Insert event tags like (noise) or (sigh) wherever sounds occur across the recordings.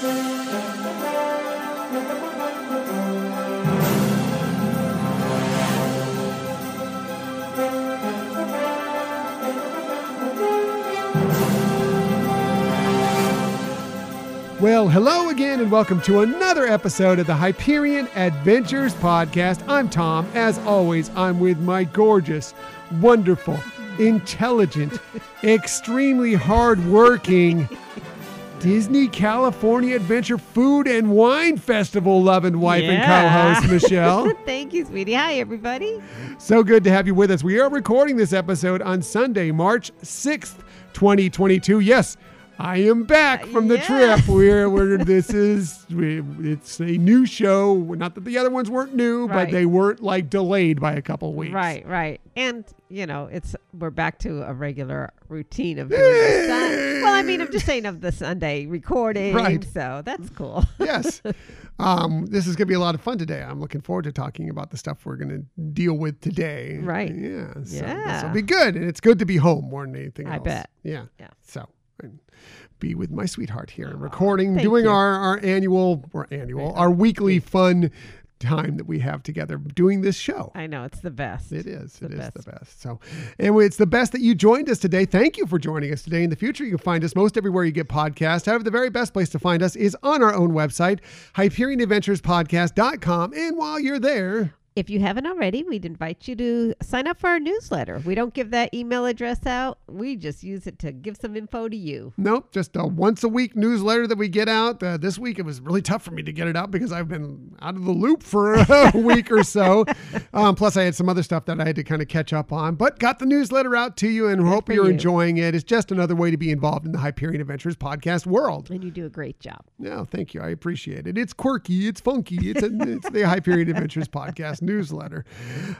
Well, hello again, and welcome to another episode of the Hyperion Adventures Podcast. I'm Tom. As always, I'm with my gorgeous, wonderful, intelligent, (laughs) extremely hardworking Disney California Adventure Food and Wine Festival loving wife Yeah. and co host, Michelle. (laughs) Thank you, sweetie. Hi, everybody. So good to have you with us. We are recording this episode on Sunday, March 6th, 2022. Yes, I am back from the Yes. trip. We're, we're this is we, it's a new show. Not that the other ones weren't new, but they weren't like delayed by a couple weeks. Right, right. And, you know, it's we're back to a regular routine of doing the sun. Well, I mean, I'm just saying of the Sunday recording. Right. So that's cool. Yes. Um, this is going to be a lot of fun today. I'm looking forward to talking about the stuff we're going to deal with today. Right. Yeah. So Yeah. will be good. And it's good to be home more than anything I else. bet. Yeah. Yeah. So and be with my sweetheart here and recording, thank doing you. our, our annual or annual, our weekly fun time that we have together doing this show. I know it's the best. It is. the It is best. the best. So, and it's the best that you joined us today. Thank you for joining us today. In the future, you can find us most everywhere you get podcasts. However, the very best place to find us is on our own website, HyperionAdventuresPodcast.com. And while you're there, If you haven't already, we'd invite you to sign up for our newsletter. We don't give that email address out. We just use it to give some info to you. Nope, just a once a week newsletter that we get out. Uh, this week it was really tough for me to get it out because I've been out of the loop for (laughs) a week or so. Um, plus, I had some other stuff that I had to kind of catch up on, but got the newsletter out to you and hope you're you. enjoying it. It's just another way to be involved in the Hyperion Adventures podcast world. And you do a great job. No, thank you. I appreciate it. It's quirky. It's funky. It's, a, it's the Hyperion Adventures podcast newsletter.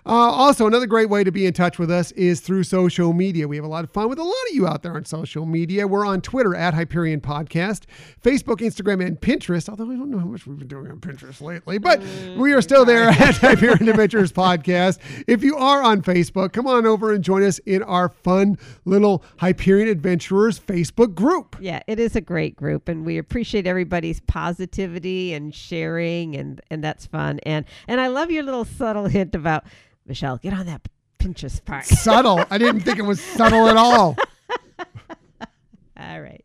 Uh, also, another great way to be in touch with us is through social media. We have a lot of fun with a lot of you out there on social media. We're on Twitter at Hyperion Podcast, Facebook, Instagram, and Pinterest. Although I don't know how much we've been doing on Pinterest lately, but we are still there at Hyperion (laughs) Adventures Podcast. If you are on Facebook, come on over and join us in our fun little Hyperion Adventurers Facebook group. Yeah, it is a great group, and we appreciate everybody's positivity and sharing, and and that's fun. And and I love your little subtle hint about Michelle. Get on that Pinterest part. subtle. I didn't think it was subtle at all. (laughs) All right.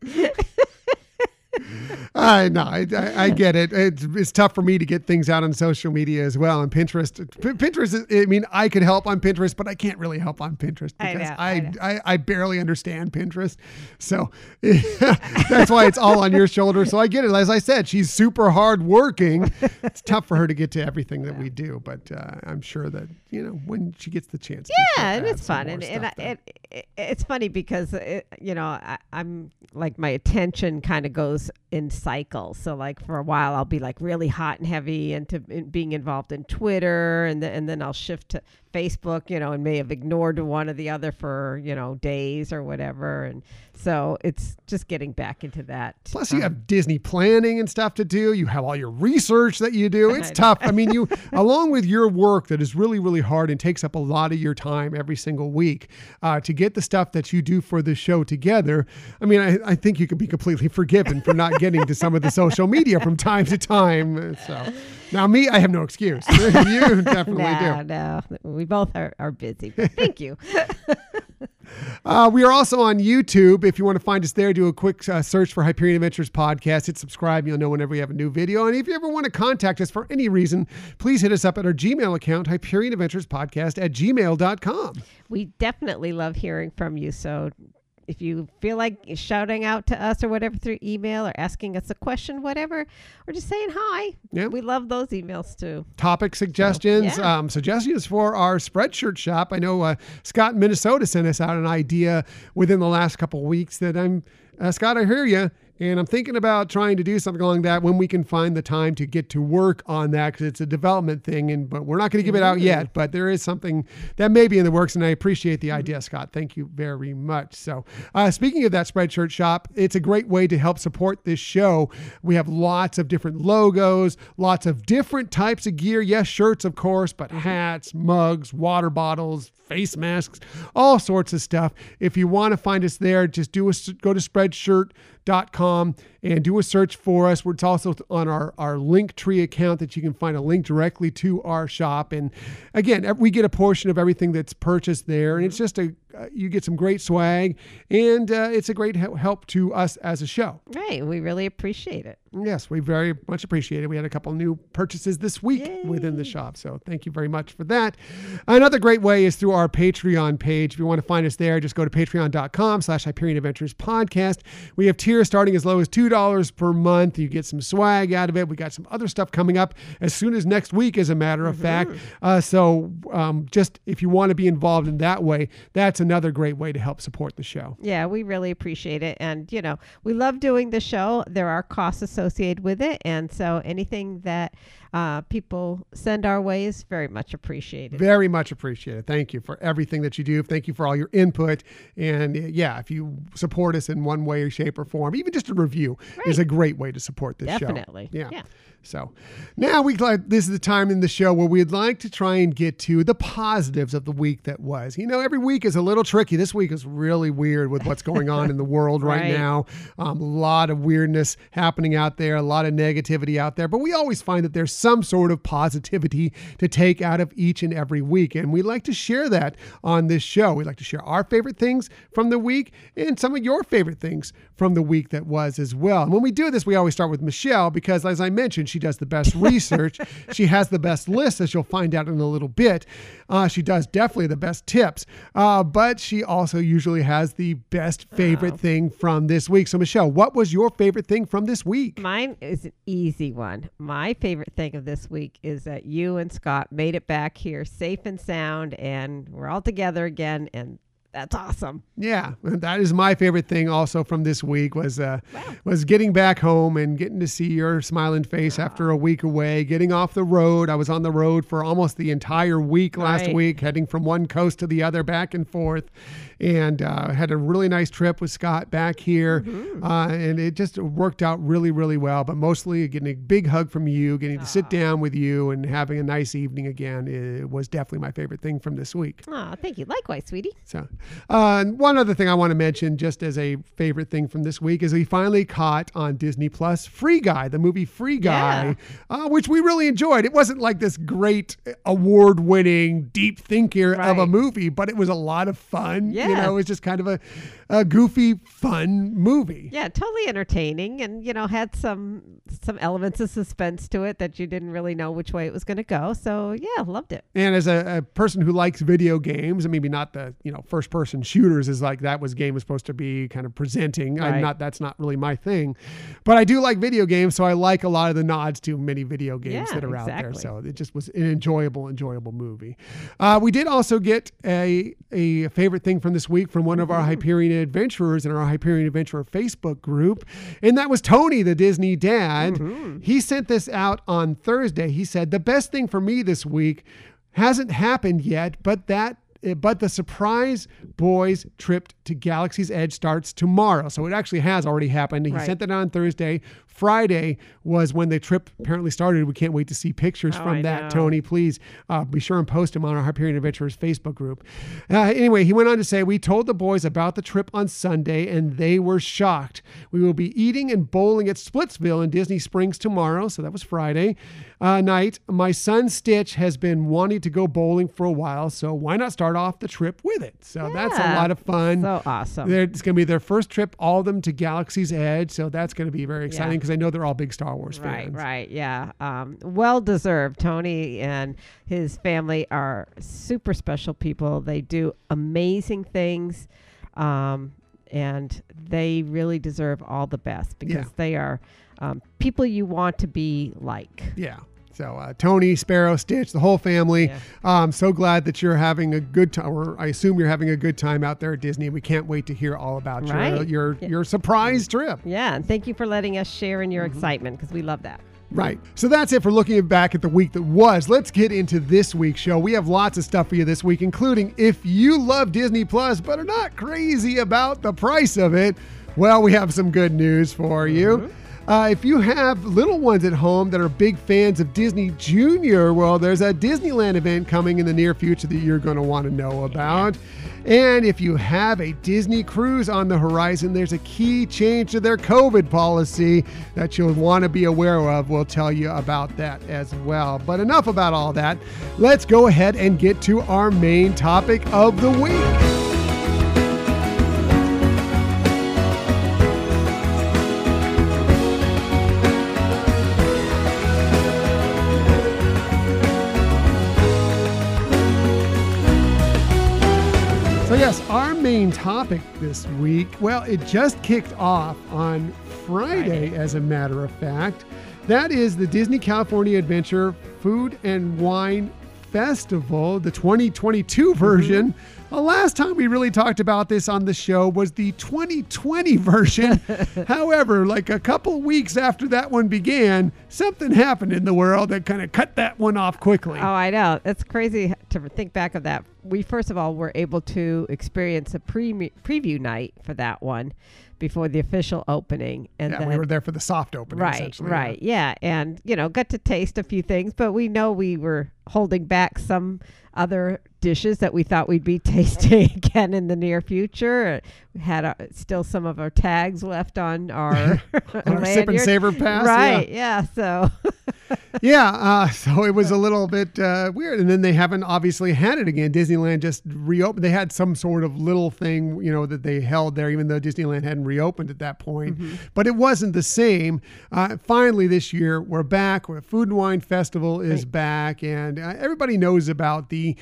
I know. I, I, I get it. It's, it's tough for me to get things out on social media as well. And Pinterest, Pinterest. Is, I mean, I could help on Pinterest, but I can't really help on Pinterest I because know, I I know. I, I barely understand Pinterest. So (laughs) that's why it's all on your shoulder. So I get it. As I said, she's super hard working. It's tough for her to get to everything that we do, but uh, I'm sure that you know when she gets the chance. Yeah, and it's fun, and, and I, it, it, it's funny because it, you know I, I'm like my attention kind of goes in cycles. So like for a while I'll be like really hot and heavy into in being involved in Twitter, and then and then I'll shift to Facebook, you know, and may have ignored one or the other for you know days or whatever, and so it's just getting back into that. Plus, you um, have Disney planning and stuff to do. You have all your research that you do. (laughs) It's I tough. I mean, you, (laughs) along with your work that is really, really hard and takes up a lot of your time every single week uh, to get the stuff that you do for the show together. I mean, I, I think you can be completely forgiven for not getting to some of the social media from time to time. So now, me, I have no excuse. (laughs) you (laughs) definitely no, do. no, we both are, are busy. Thank you. (laughs) Uh, we are also on YouTube. If you want to find us there, do a quick uh, search for Hyperion Adventures Podcast. Hit subscribe. You'll know whenever we have a new video. And if you ever want to contact us for any reason, please hit us up at our Gmail account, Hyperion Adventures Podcast at gmail.com. we definitely love hearing from you. So if you feel like shouting out to us or whatever through email or asking us a question, whatever, or just saying hi, Yeah. we love those emails too. Topic suggestions, yeah. um, suggestions for our spreadshirt shop. I know uh, Scott in Minnesota sent us out an idea within the last couple of weeks that I'm, uh, Scott, I hear you. And I'm thinking about trying to do something along that when we can find the time to get to work on that because it's a development thing. And but we're not going to give it out yet. Mm-hmm. But there is something that may be in the works, and I appreciate the idea, mm-hmm. Scott. Thank you very much. So, uh, speaking of that Spreadshirt shop, it's a great way to help support this show. We have lots of different logos, lots of different types of gear. Yes, shirts, of course, but mm-hmm. hats, mugs, water bottles, face masks, all sorts of stuff. If you want to find us there, just do a go to Spreadshirt.com patreon.com and do a search for us. It's also on our, our Linktree account that you can find a link directly to our shop. And again, we get a portion of everything that's purchased there. And it's just a, you get some great swag and uh, it's a great help to us as a show. Right. We really appreciate it. Yes, we very much appreciate it. We had a couple new purchases this week Yay. within the shop. So thank you very much for that. Another great way is through our Patreon page. If you want to find us there, just go to patreon.com slash Hyperion Adventures podcast. We have tiers starting as low as $2 per month. You get some swag out of it. We got some other stuff coming up as soon as next week, as a matter of mm-hmm. fact. Uh, so um, just if you want to be involved in that way, that's another great way to help support the show. Yeah, we really appreciate it. And, you know, we love doing the show. There are costs associated with it. And so anything that uh, people send our way is very much appreciated. Very much appreciated. Thank you for everything that you do. Thank you for all your input. And uh, yeah, if you support us in one way or shape or form, even just a review right. is a great way to support this Definitely. show. Definitely. Yeah. yeah. So now we like this is the time in the show where we'd like to try and get to the positives of the week that was. You know, every week is a little tricky. This week is really weird with what's going on in the world right, right now. Um, a lot of weirdness happening out there, a lot of negativity out there. But we always find that there's some sort of positivity to take out of each and every week, and we like to share that on this show. We like to share our favorite things from the week and some of your favorite things from the week that was as well. And when we do this, we always start with Michelle because, as I mentioned she does the best research. (laughs) she has the best list, as you'll find out in a little bit. Uh, she does definitely the best tips, uh, but she also usually has the best favorite oh. thing from this week. So, Michelle, what was your favorite thing from this week? Mine is an easy one. My favorite thing of this week is that you and Scott made it back here safe and sound, and we're all together again. And that's awesome. Yeah, that is my favorite thing. Also from this week was uh, wow. was getting back home and getting to see your smiling face after a week away. Getting off the road. I was on the road for almost the entire week last right. week, heading from one coast to the other, back and forth and uh, had a really nice trip with Scott back here. Mm-hmm. Uh, and it just worked out really, really well. But mostly getting a big hug from you, getting to sit down with you, and having a nice evening again it was definitely my favorite thing from this week. Oh, thank you. Likewise, sweetie. So, uh, one other thing I want to mention, just as a favorite thing from this week, is we finally caught on Disney Plus Free Guy, the movie Free Guy, yeah. Uh, which we really enjoyed. It wasn't like this great award winning, deep thinker right. of a movie, but it was a lot of fun. Yeah. You know, it was just kind of a, a goofy, fun movie. Yeah, totally entertaining, and you know had some some elements of suspense to it that you didn't really know which way it was going to go. So yeah, loved it. And as a, a, person who likes video games, and maybe not the you know first person shooters is like that was game was supposed to be kind of presenting. Right. I'm not that's not really my thing, but I do like video games, so I like a lot of the nods to many video games yeah, that are exactly. out there. So it just was an enjoyable, enjoyable movie. Uh, we did also get a a favorite thing from this week from one of our mm-hmm. Hyperion adventurers in our Hyperion Adventurer Facebook group. And that was Tony, the Disney dad. Mm-hmm. He sent this out on Thursday. He said, The best thing for me this week hasn't happened yet, but that but the surprise boys trip to Galaxy's Edge starts tomorrow. So it actually has already happened. He right. sent that on Thursday. Friday was when the trip apparently started. We can't wait to see pictures oh, from I that. Know. Tony, please uh, be sure and post them on our Hyperion Adventurers Facebook group. Uh, anyway, he went on to say, We told the boys about the trip on Sunday and they were shocked. We will be eating and bowling at Splitsville in Disney Springs tomorrow. So that was Friday uh, night. My son Stitch has been wanting to go bowling for a while. So why not start off the trip with it? So yeah. that's a lot of fun. So awesome. They're, it's going to be their first trip, all of them to Galaxy's Edge. So that's going to be very exciting. Yeah because I know they're all big Star Wars fans. Right, right, yeah. Um, well deserved. Tony and his family are super special people. They do amazing things, um, and they really deserve all the best because yeah. they are um, people you want to be like. Yeah. So uh, Tony, Sparrow, Stitch, the whole family. Yeah. I'm so glad that you're having a good time. Or I assume you're having a good time out there at Disney. We can't wait to hear all about right. your your, yeah. your surprise trip. Yeah, and thank you for letting us share in your mm-hmm. excitement because we love that. Right. So that's it for looking back at the week that was. Let's get into this week's show. We have lots of stuff for you this week, including if you love Disney Plus but are not crazy about the price of it, well, we have some good news for you. Mm-hmm. Uh, if you have little ones at home that are big fans of Disney Junior, well, there's a Disneyland event coming in the near future that you're going to want to know about. And if you have a Disney cruise on the horizon, there's a key change to their COVID policy that you'll want to be aware of. We'll tell you about that as well. But enough about all that. Let's go ahead and get to our main topic of the week. Yes, our main topic this week, well, it just kicked off on Friday, Friday. as a matter of fact. That is the Disney California Adventure Food and Wine Festival, the 2022 version. Mm-hmm. The last time we really talked about this on the show was the 2020 (laughs) version. (laughs) However, like a couple weeks after that one began, something happened in the world that kind of cut that one off quickly. Oh, I know. It's crazy to think back of that. We first of all were able to experience a pre- preview night for that one before the official opening, and yeah, then we were there for the soft opening. right, right, yeah, and you know, got to taste a few things, but we know we were holding back some other dishes that we thought we'd be (laughs) tasting again in the near future. We had uh still some of our tags left on (laughs) our, On our sip and (laughs) savor pass. Right, yeah. So yeah, uh, so it was a little bit uh, weird, and then they haven't obviously had it again. Disneyland just reopened. They had some sort of little thing, you know, that they held there, even though Disneyland hadn't reopened at that point. But it wasn't the same. Uh, finally, this year we're back. Where Food and Wine Festival is Right. back, and uh, everybody knows about the.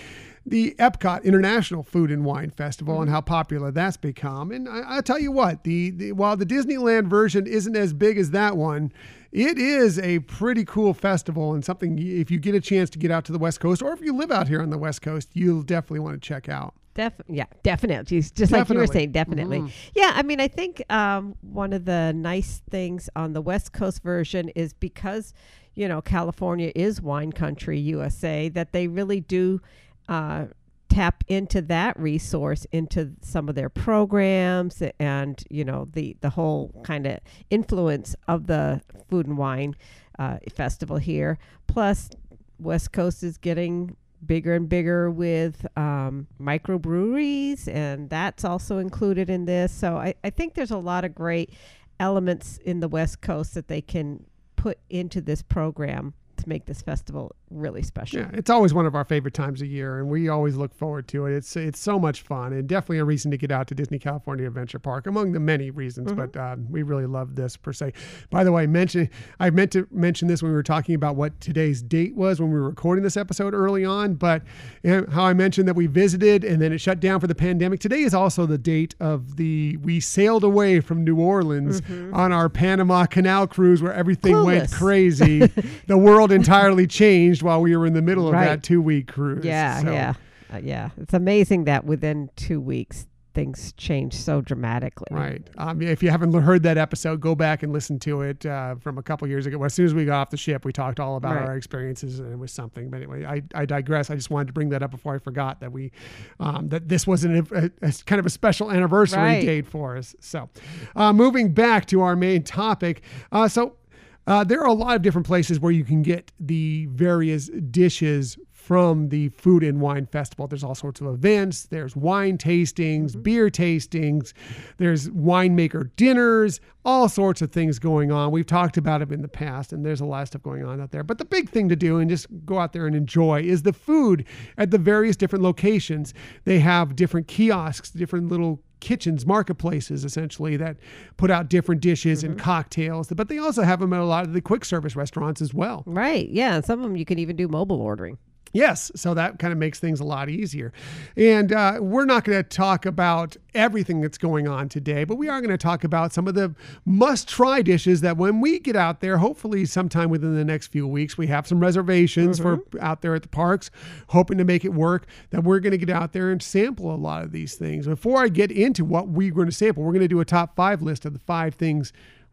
The Epcot International Food and Wine Festival and how popular that's become, and I, I'll tell you what, the, the while the Disneyland version isn't as big as that one, it is a pretty cool festival and something if you get a chance to get out to the West Coast or if you live out here on the West Coast, you'll definitely want to check out. Def- yeah, definitely. Just just like you were saying, definitely. Mhm. Yeah, I mean, I think um, one of the nice things on the West Coast version is because, you know, California is wine country, USA, that they really do uh, tap into that resource into some of their programs and, you know, the, the whole kind of influence of the food and wine uh, festival here. Plus, West Coast is getting bigger and bigger with um, microbreweries, and that's also included in this. So I, I think there's a lot of great elements in the West Coast that they can put into this program to make this festival really special. Yeah, it's always one of our favorite times of year, and we always look forward to it. It's it's so much fun, and definitely a reason to get out to Disney California Adventure Park, among the many reasons. But uh, we really love this per se. By the way, mention I meant to mention this when we were talking about what today's date was when we were recording this episode early on, but how I mentioned that we visited and then it shut down for the pandemic. Today is also the date of the we sailed away from New Orleans on our Panama Canal cruise, where everything went crazy. (laughs) the world entirely changed while we were in the middle of Right. that two week cruise. Yeah, So, yeah, uh, yeah. It's amazing that within two weeks things change so dramatically. Right. Um, if you haven't heard that episode, go back and listen to it uh, from a couple years ago. Well, as soon as we got off the ship, we talked all about Right. our experiences, and it was something. But anyway, I, I digress. I just wanted to bring that up before I forgot that we um, that this was an, a, a kind of a special anniversary Right. date for us. So, uh, moving back to our main topic, uh, so. Uh, there are a lot of different places where you can get the various dishes from the Food and Wine Festival. There's all sorts of events. There's wine tastings, beer tastings. There's winemaker dinners, all sorts of things going on. We've talked about them in the past, and there's a lot of stuff going on out there. But the big thing to do and just go out there and enjoy is the food at the various different locations. They have different kiosks, different little kitchens, marketplaces essentially that put out different dishes and mm-hmm. cocktails. But they also have them at a lot of the quick service restaurants as well. Right. Yeah. Some of them you can even do mobile ordering. Yes, so that kind of makes things a lot easier. And uh, we're not going to talk about everything that's going on today, but we are going to talk about some of the must try dishes that when we get out there, hopefully sometime within the next few weeks, we have some reservations for out there at the parks, hoping to make it work, that we're going to get out there and sample a lot of these things. Before I get into what we're going to sample, we're going to do a top five list of the five things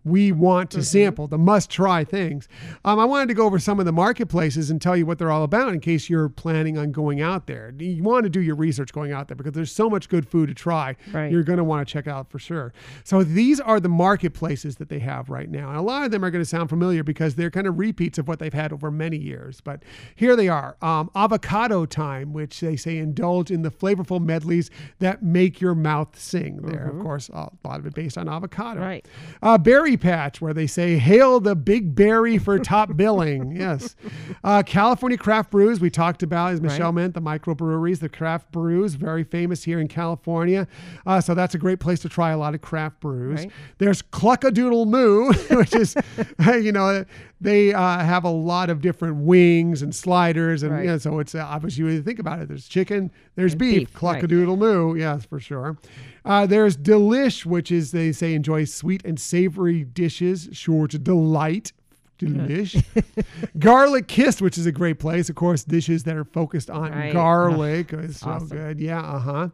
we want to Mm-hmm. sample, the must try things. Um, I wanted to go over some of the marketplaces and tell you what they're all about in case you're planning on going out there. You want to do your research going out there because there's so much good food to try. Right. You're going to want to check out for sure. So these are the marketplaces that they have right now. And a lot of them are going to sound familiar because they're kind of repeats of what they've had over many years. But here they are um, Avocado Time, which they say indulge in the flavorful medleys that make your mouth sing. There, of course, a lot of it based on avocado. Mm-hmm. Right. Uh, berry Patch, where they say, Hail the big berry for (laughs) top billing. Yes. Uh, California Craft Brews, we talked about, as Michelle Right. meant, the microbreweries, the craft brews, very famous here in California. Uh, so that's a great place to try a lot of craft brews. Right. There's Cluckadoodle Moo, (laughs) which is, (laughs) you know, they uh, have a lot of different wings and sliders. And Right. you know, so it's uh, obviously, when you think about it, there's chicken, there's beef, beef, a doodle Moo. Yes, for sure. Uh, there's Delish, which is, they say, enjoy sweet and savory dishes, sure to delight. Delish. (laughs) Garlic Kissed, which is a great place. Of course, dishes that are focused on Right. garlic (laughs) is so Awesome. good. Yeah, uh huh.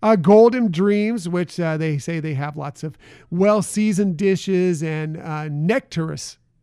Uh, Golden Dreams, which uh, they say they have lots of well seasoned dishes and uh,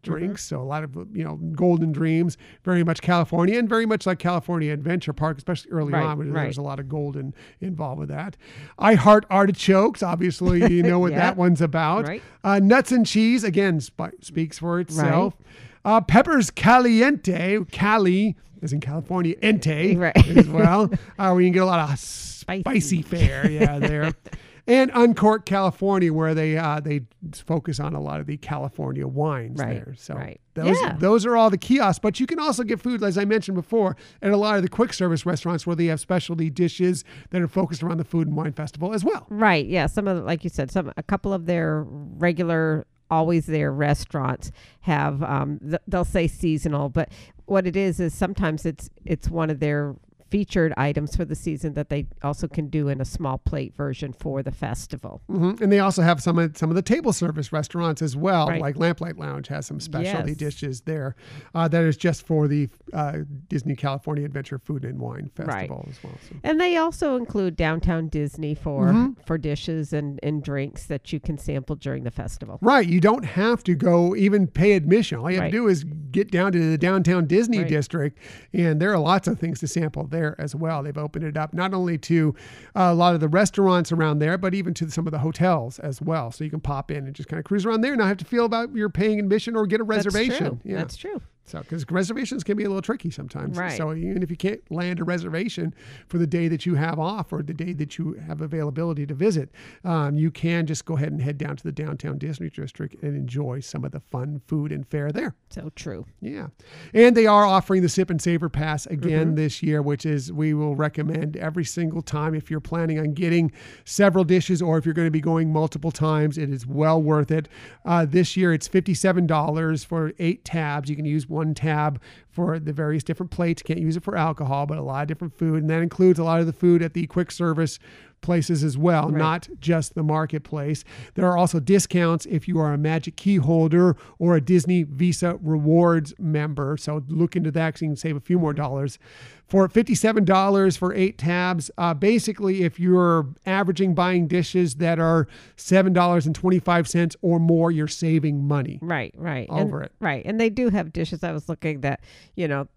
Mm-hmm. drinks. So a lot of you know Golden Dreams, very much California, and very much like California Adventure Park, especially early Right, on. Right. There's a lot of golden involved with that. I Heart Artichokes, obviously you know (laughs) what Yeah. that one's about. Right. Uh, nuts and cheese again sp- speaks for itself. Uh, peppers caliente, Cali is in California, ente Right. as well. (laughs) uh, you can get a lot of spicy, Spicy. fare, yeah, there. (laughs) And Uncork, California, where they uh, they focus on a lot of the California wines Right, there. So right. those Yeah. those are all the kiosks. But you can also get food, as I mentioned before, at a lot of the quick service restaurants where they have specialty dishes that are focused around the food and wine festival as well. Right. Yeah. Some of, the, like you said, some a couple of their regular, always there restaurants have. Um, th- they'll say seasonal, but what it is is sometimes it's it's one of their featured items for the season that they also can do in a small plate version for the festival. hmm And they also have some of some of the table service restaurants as well, Right. like Lamplight Lounge has some specialty Yes. dishes there uh, that is just for the uh, Disney California Adventure Food and Wine Festival as well. So. And they also include downtown Disney for Mm-hmm. for dishes and, and drinks that you can sample during the festival. Right, you don't have to go even pay admission. All you have Right. to do is get down to the downtown Disney Right. district, and there are lots of things to sample there as well. They've opened it up not only to uh, a lot of the restaurants around there, but even to some of the hotels as well. So you can pop in and just kind of cruise around there, and not have to feel about you're paying admission or get a reservation. That's true. Yeah. That's true. So, because reservations can be a little tricky sometimes. Right. So, even if you can't land a reservation for the day that you have off or the day that you have availability to visit, um, you can just go ahead and head down to the downtown Disney district and enjoy some of the fun food and fare there. So true. Yeah. And they are offering the Sip and Savor Pass Mm-hmm. again this year, which is we will recommend every single time if you're planning on getting several dishes or if you're going to be going multiple times. It is well worth it. Uh, this year it's $57 for eight tabs. You can use one tab for the various different plates. Can't use it for alcohol, but a lot of different food. And that includes a lot of the food at the quick service places as well, Right. not just the marketplace. There are also discounts if you are a Magic Key holder or a Disney Visa Rewards member. So look into that so you can save a few more dollars. For $57 for eight tabs, uh, basically, if you're averaging buying dishes that are $7.25 or more, you're saving money. Right, right. Over and, it. Right. And they do have dishes. I was looking that, you know,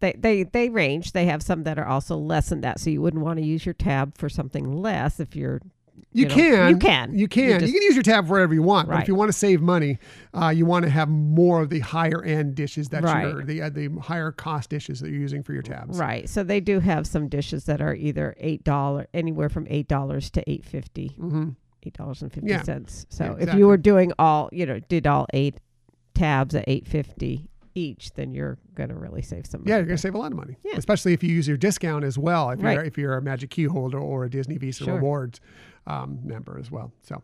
they, they they range. They have some that are also less than that. So you wouldn't want to use your tab for something less if you're You, You know, can. you can. You can. You You, can use your tab for whatever you want. Right. But if you want to save money, uh, you want to have more of the higher end dishes that Right. you're the uh, the higher cost dishes that you're using for your tabs. right. So they do have some dishes that are either eight dollar anywhere from eight dollars to eight fifty. Mm-hmm. Eight dollars fifty Yeah. So Yeah, if you were doing all, you know, did all eight tabs at eight fifty each, then you're gonna really save some money. Yeah, you're gonna save a lot of money, Yeah. especially if you use your discount as well. If you're Right. if you're a Magic Key holder or a Disney Visa Sure. Rewards um, member as well. So,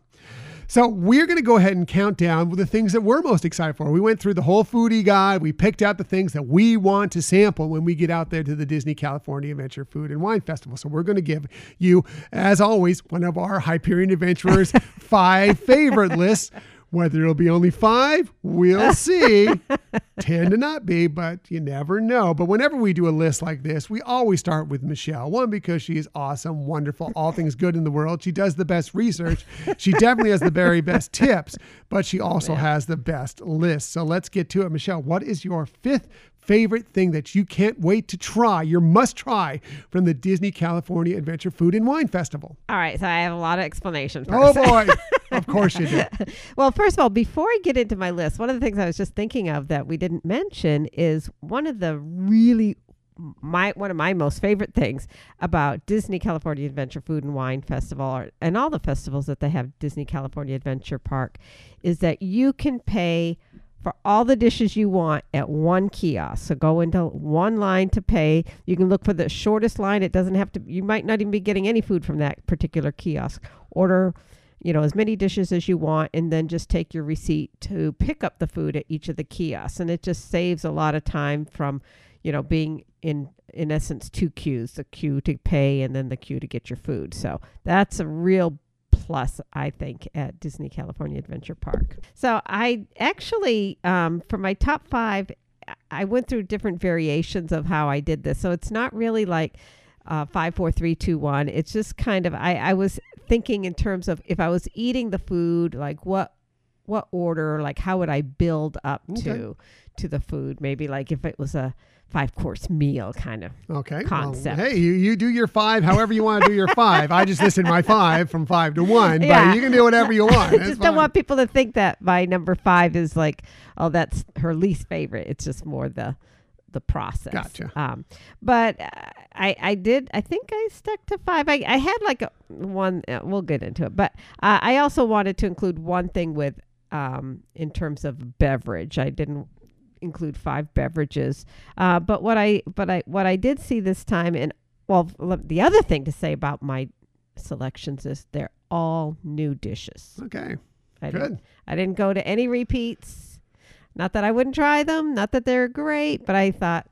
so we're gonna go ahead and count down with the things that we're most excited for. We went through the whole foodie guide. We picked out the things that we want to sample when we get out there to the Disney California Adventure Food and Wine Festival. So we're gonna give you, as always, one of our Hyperion Adventurers (laughs) five favorite lists. Whether it'll be only five, we'll (laughs) see. Tend to not be, but you never know. But whenever we do a list like this, we always start with Michelle. One, because she is awesome, wonderful, all things good in the world. She does the best research. She definitely has the very best tips, but she oh, also has the best list. So let's get to it. Michelle, what is your fifth favorite thing that you can't wait to try, your must try from the Disney California Adventure Food and Wine Festival? All right, so I have a lot of explanation. For you. Oh boy, (laughs) of course you do. (laughs) well, first of all, before I get into my list, one of the things I was just thinking of that we didn't mention is one of the really my one of my most favorite things about Disney California Adventure Food and Wine Festival or, and all the festivals that they have Disney California Adventure Park is that you can pay for all the dishes you want at one kiosk. So go into one line to pay. You can look for the shortest line. It doesn't have to you might not even be getting any food from that particular kiosk. Order you know, as many dishes as you want, and then just take your receipt to pick up the food at each of the kiosks. And it just saves a lot of time from, you know, being in in essence two queues: the queue to pay and then the queue to get your food. So that's a real plus, I think, at Disney California Adventure Park. So I actually, um, for my top five, I went through different variations of how I did this. So it's not really like uh, five, four, three, two, one. It's just kind of I, I was thinking in terms of if I was eating the food, like what what order, like how would I build up Okay. to to the food? Maybe like if it was a five course meal kind of. Okay. well, Concept. hey, you, you do your five however you want to do your five. I just listed my five from five to one, Yeah. but you can do whatever you want. (laughs) I just don't want people to think that my number five is like, oh, that's her least favorite. It's just more the the process. Gotcha. Um, but uh, I I did I think I stuck to five. I I had like a one. Uh, we'll get into it, but uh, I also wanted to include one thing with um in terms of beverage. I didn't include five beverages. Uh, but what I but I what I did see this time, and well, the other thing to say about my selections is they're all new dishes. Okay. I Good. Didn't, I didn't go to any repeats. Not that I wouldn't try them, not that they're great, but I thought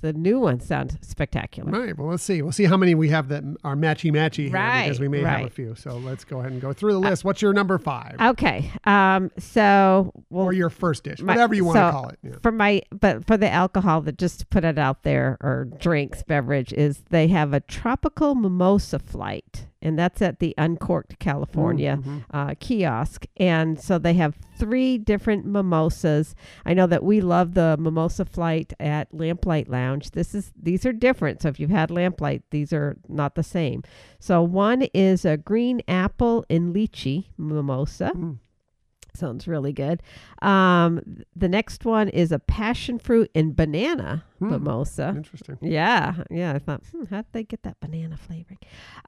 the new ones sound spectacular. Right. Well, let's see. We'll see how many we have that are matchy matchy here because we may have a. Uh, few. So let's go ahead and go through the list. What's your number five Okay. Um. So well, or your first dish, my- whatever you want to so- call it? Yeah. for my but for the alcohol that just to put it out there or drinks beverage is they have a tropical mimosa flight and that's at the uncorked california Mhm. uh, kiosk. And so they have three different mimosas. I know that we love the mimosa flight at lamplight lounge. This is these are different. So if you've had lamplight these are not the same. So one is a green apple and lychee mimosa. Mm. Sounds really good. Um, the next one is a passion fruit and banana Hmm. mimosa. Interesting. Yeah, yeah. I thought, hmm, how did they get that banana flavoring?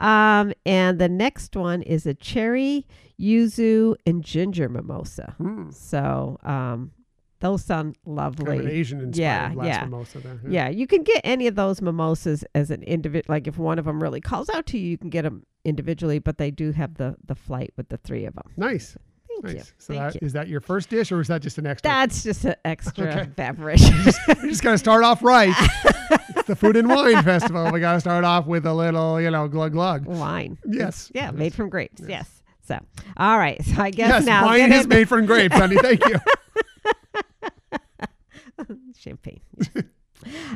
Um, and the next one is a cherry, yuzu, and ginger mimosa. Hmm. So um, those sound lovely. Kind of an Asian inspired Yeah, yeah. mimosa there. Yeah, you can get any of those mimosas as an individual. Like if one of them really calls out to you, you can get them individually. But they do have the the flight with the three of them. Nice. Thank you. So Thank that, you. is that your first dish or is that just an extra? That's just an extra Okay. beverage. (laughs) you just got to start off right. it's the Food and Wine Festival. We got to start off with a little, you know, glug glug. wine. Yes. Yeah, Yes. made from grapes. Yes. So, all right. So I guess Yes, now wine is made from grapes, honey. Thank you. (laughs) champagne.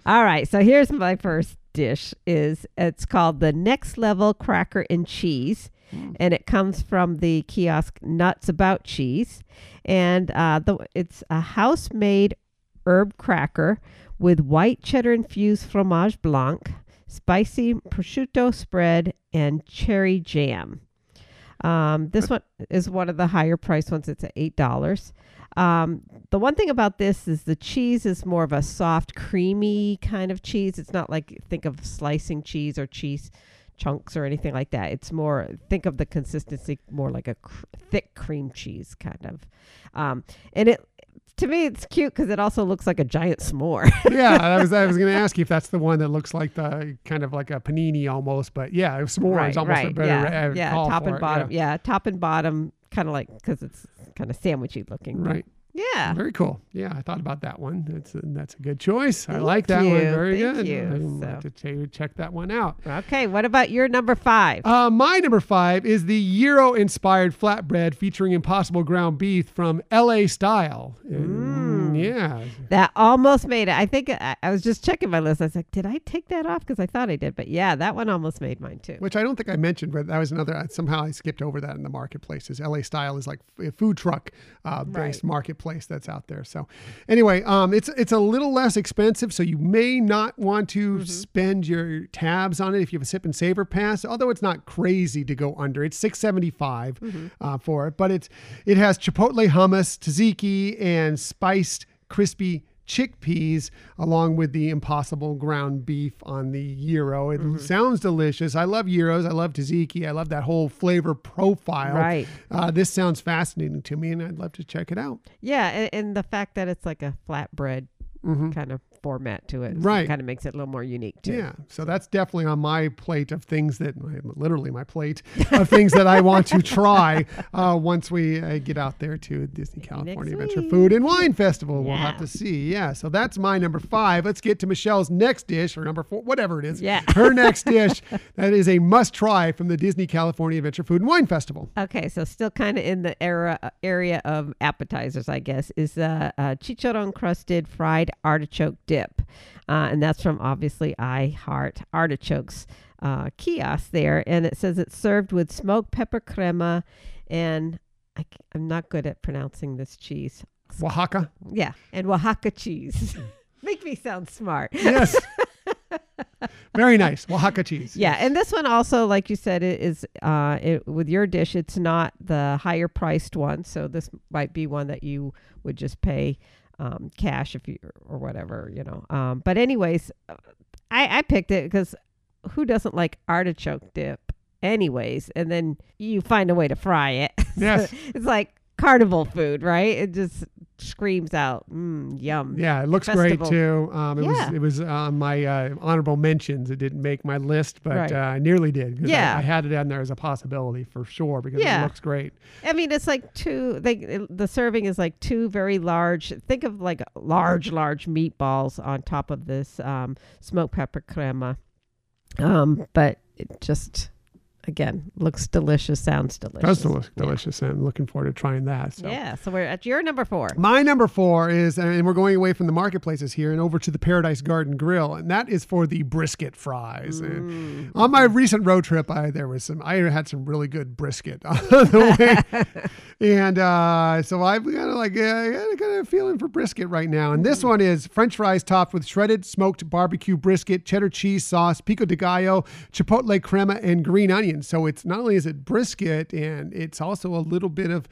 all right. So here's my first dish. Is it's called the Next Level Cracker and Cheese, Mm. and it comes from the kiosk Nuts About Cheese, and uh, the it's a house made herb cracker with white cheddar infused fromage blanc, spicy prosciutto spread, and cherry jam. Um, this one is one of the higher priced ones. It's at eight dollars. Um, the one thing about this is the cheese is more of a soft, creamy kind of cheese. It's not like think of slicing cheese or cheese chunks or anything like that. It's more think of the consistency more like a cr- thick cream cheese kind of. Um, and it to me it's cute because it also looks like a giant s'more. (laughs) yeah, I was I was going to ask you if that's the one that looks like the kind of like a panini almost, but yeah, s'more is almost a better yeah, yeah, top and it, bottom. Yeah. top and bottom, kind of like because it's kind of sandwichy looking. Yeah. Right. Yeah. Very cool. Yeah, I thought about that one. That's a, that's a good choice. I like that one. you. Very Thank good. you. I'd So- like to check, check that one out. Okay. What about your number five? Uh, my number five is the Gyro inspired flatbread featuring impossible ground beef from LA Style. And, Yeah. that almost made it. I think I, I was just checking my list. I was like, did I take that off? Because I thought I did. But yeah, that one almost made mine too. Which I don't think I mentioned, but that was another. Somehow I skipped over that in the marketplaces. LA Style is like a food truck uh, based Right. marketplace that's out there. So, anyway, um, it's it's a little less expensive, so you may not want to Mm-hmm. spend your tabs on it if you have a sip and savor pass. Although it's not crazy to go under. It's six seventy five Mm-hmm. uh, for it, but it's it has chipotle hummus, tzatziki, and spiced crispy chickpeas along with the impossible ground beef on the gyro. It Mm-hmm. sounds delicious. I love gyros. I love tzatziki. I love that whole flavor profile. Right. Uh, this sounds fascinating to me, and I'd love to check it out. Yeah, and, and the fact that it's like a flatbread kind of format to it. Right. kind of makes it a little more unique too. Yeah, so that's definitely on my plate of things that, literally my plate (laughs) of things that I want to try uh, once we uh, get out there to Disney California Adventure. Food and Wine Festival. We'll have to see. Yeah, so that's my number five. Let's get to Michelle's next dish, or number four, whatever it is. Yeah. (laughs) her next dish that is a must try from the Disney California Adventure Food and Wine Festival. Okay, so still kind of in the era uh, area of appetizers, I guess, is the uh, chicharron crusted fried artichoke dip, uh, and that's from obviously I Heart Artichokes uh, kiosk there, and it says it's served with smoked pepper crema, and I, am not good at pronouncing this cheese. Oaxaca. Yeah, and Oaxaca cheese. (laughs) Make me sound smart. Yes. (laughs) Very nice. Oaxaca cheese. Yeah, and this one also, like you said, it is uh, it, with your dish. It's not the higher priced one, so this might be one that you would just pay um, cash if you or whatever, you know. Um, but anyways, I, I picked it because who doesn't like artichoke dip, anyways? And then you find a way to fry it. (laughs) Yes. it's like carnival food, right? It just screams out, mm, yum. Yeah, it looks Festival. great too. Um, it Yeah. was it was on my uh, honorable mentions. It didn't make my list, but Right. uh, I nearly did. 'cause I- Yeah. I, had it on there as a possibility for sure because Yeah. it looks great. I mean, it's like two. They the serving is like two very large. Think of like large, large meatballs on top of this um, smoked pepper crema. Um, but it just again looks delicious, sounds delicious. Does look delicious, and I'm looking forward to trying that. So. Yeah. So we're at your number four. My number four is, and we're going away from the marketplaces here and over to the Paradise Garden Grill, and that is for the brisket fries. Mm. And on my recent road trip, I there was some, I had some really good brisket (laughs) on the way, and uh, so I've kind of like, yeah, I got kind of feeling for brisket right now. And this one is French fries topped with shredded smoked barbecue brisket, cheddar cheese sauce, pico de gallo, chipotle crema, and green onion. So it's not only is it brisket, and it's also a little bit of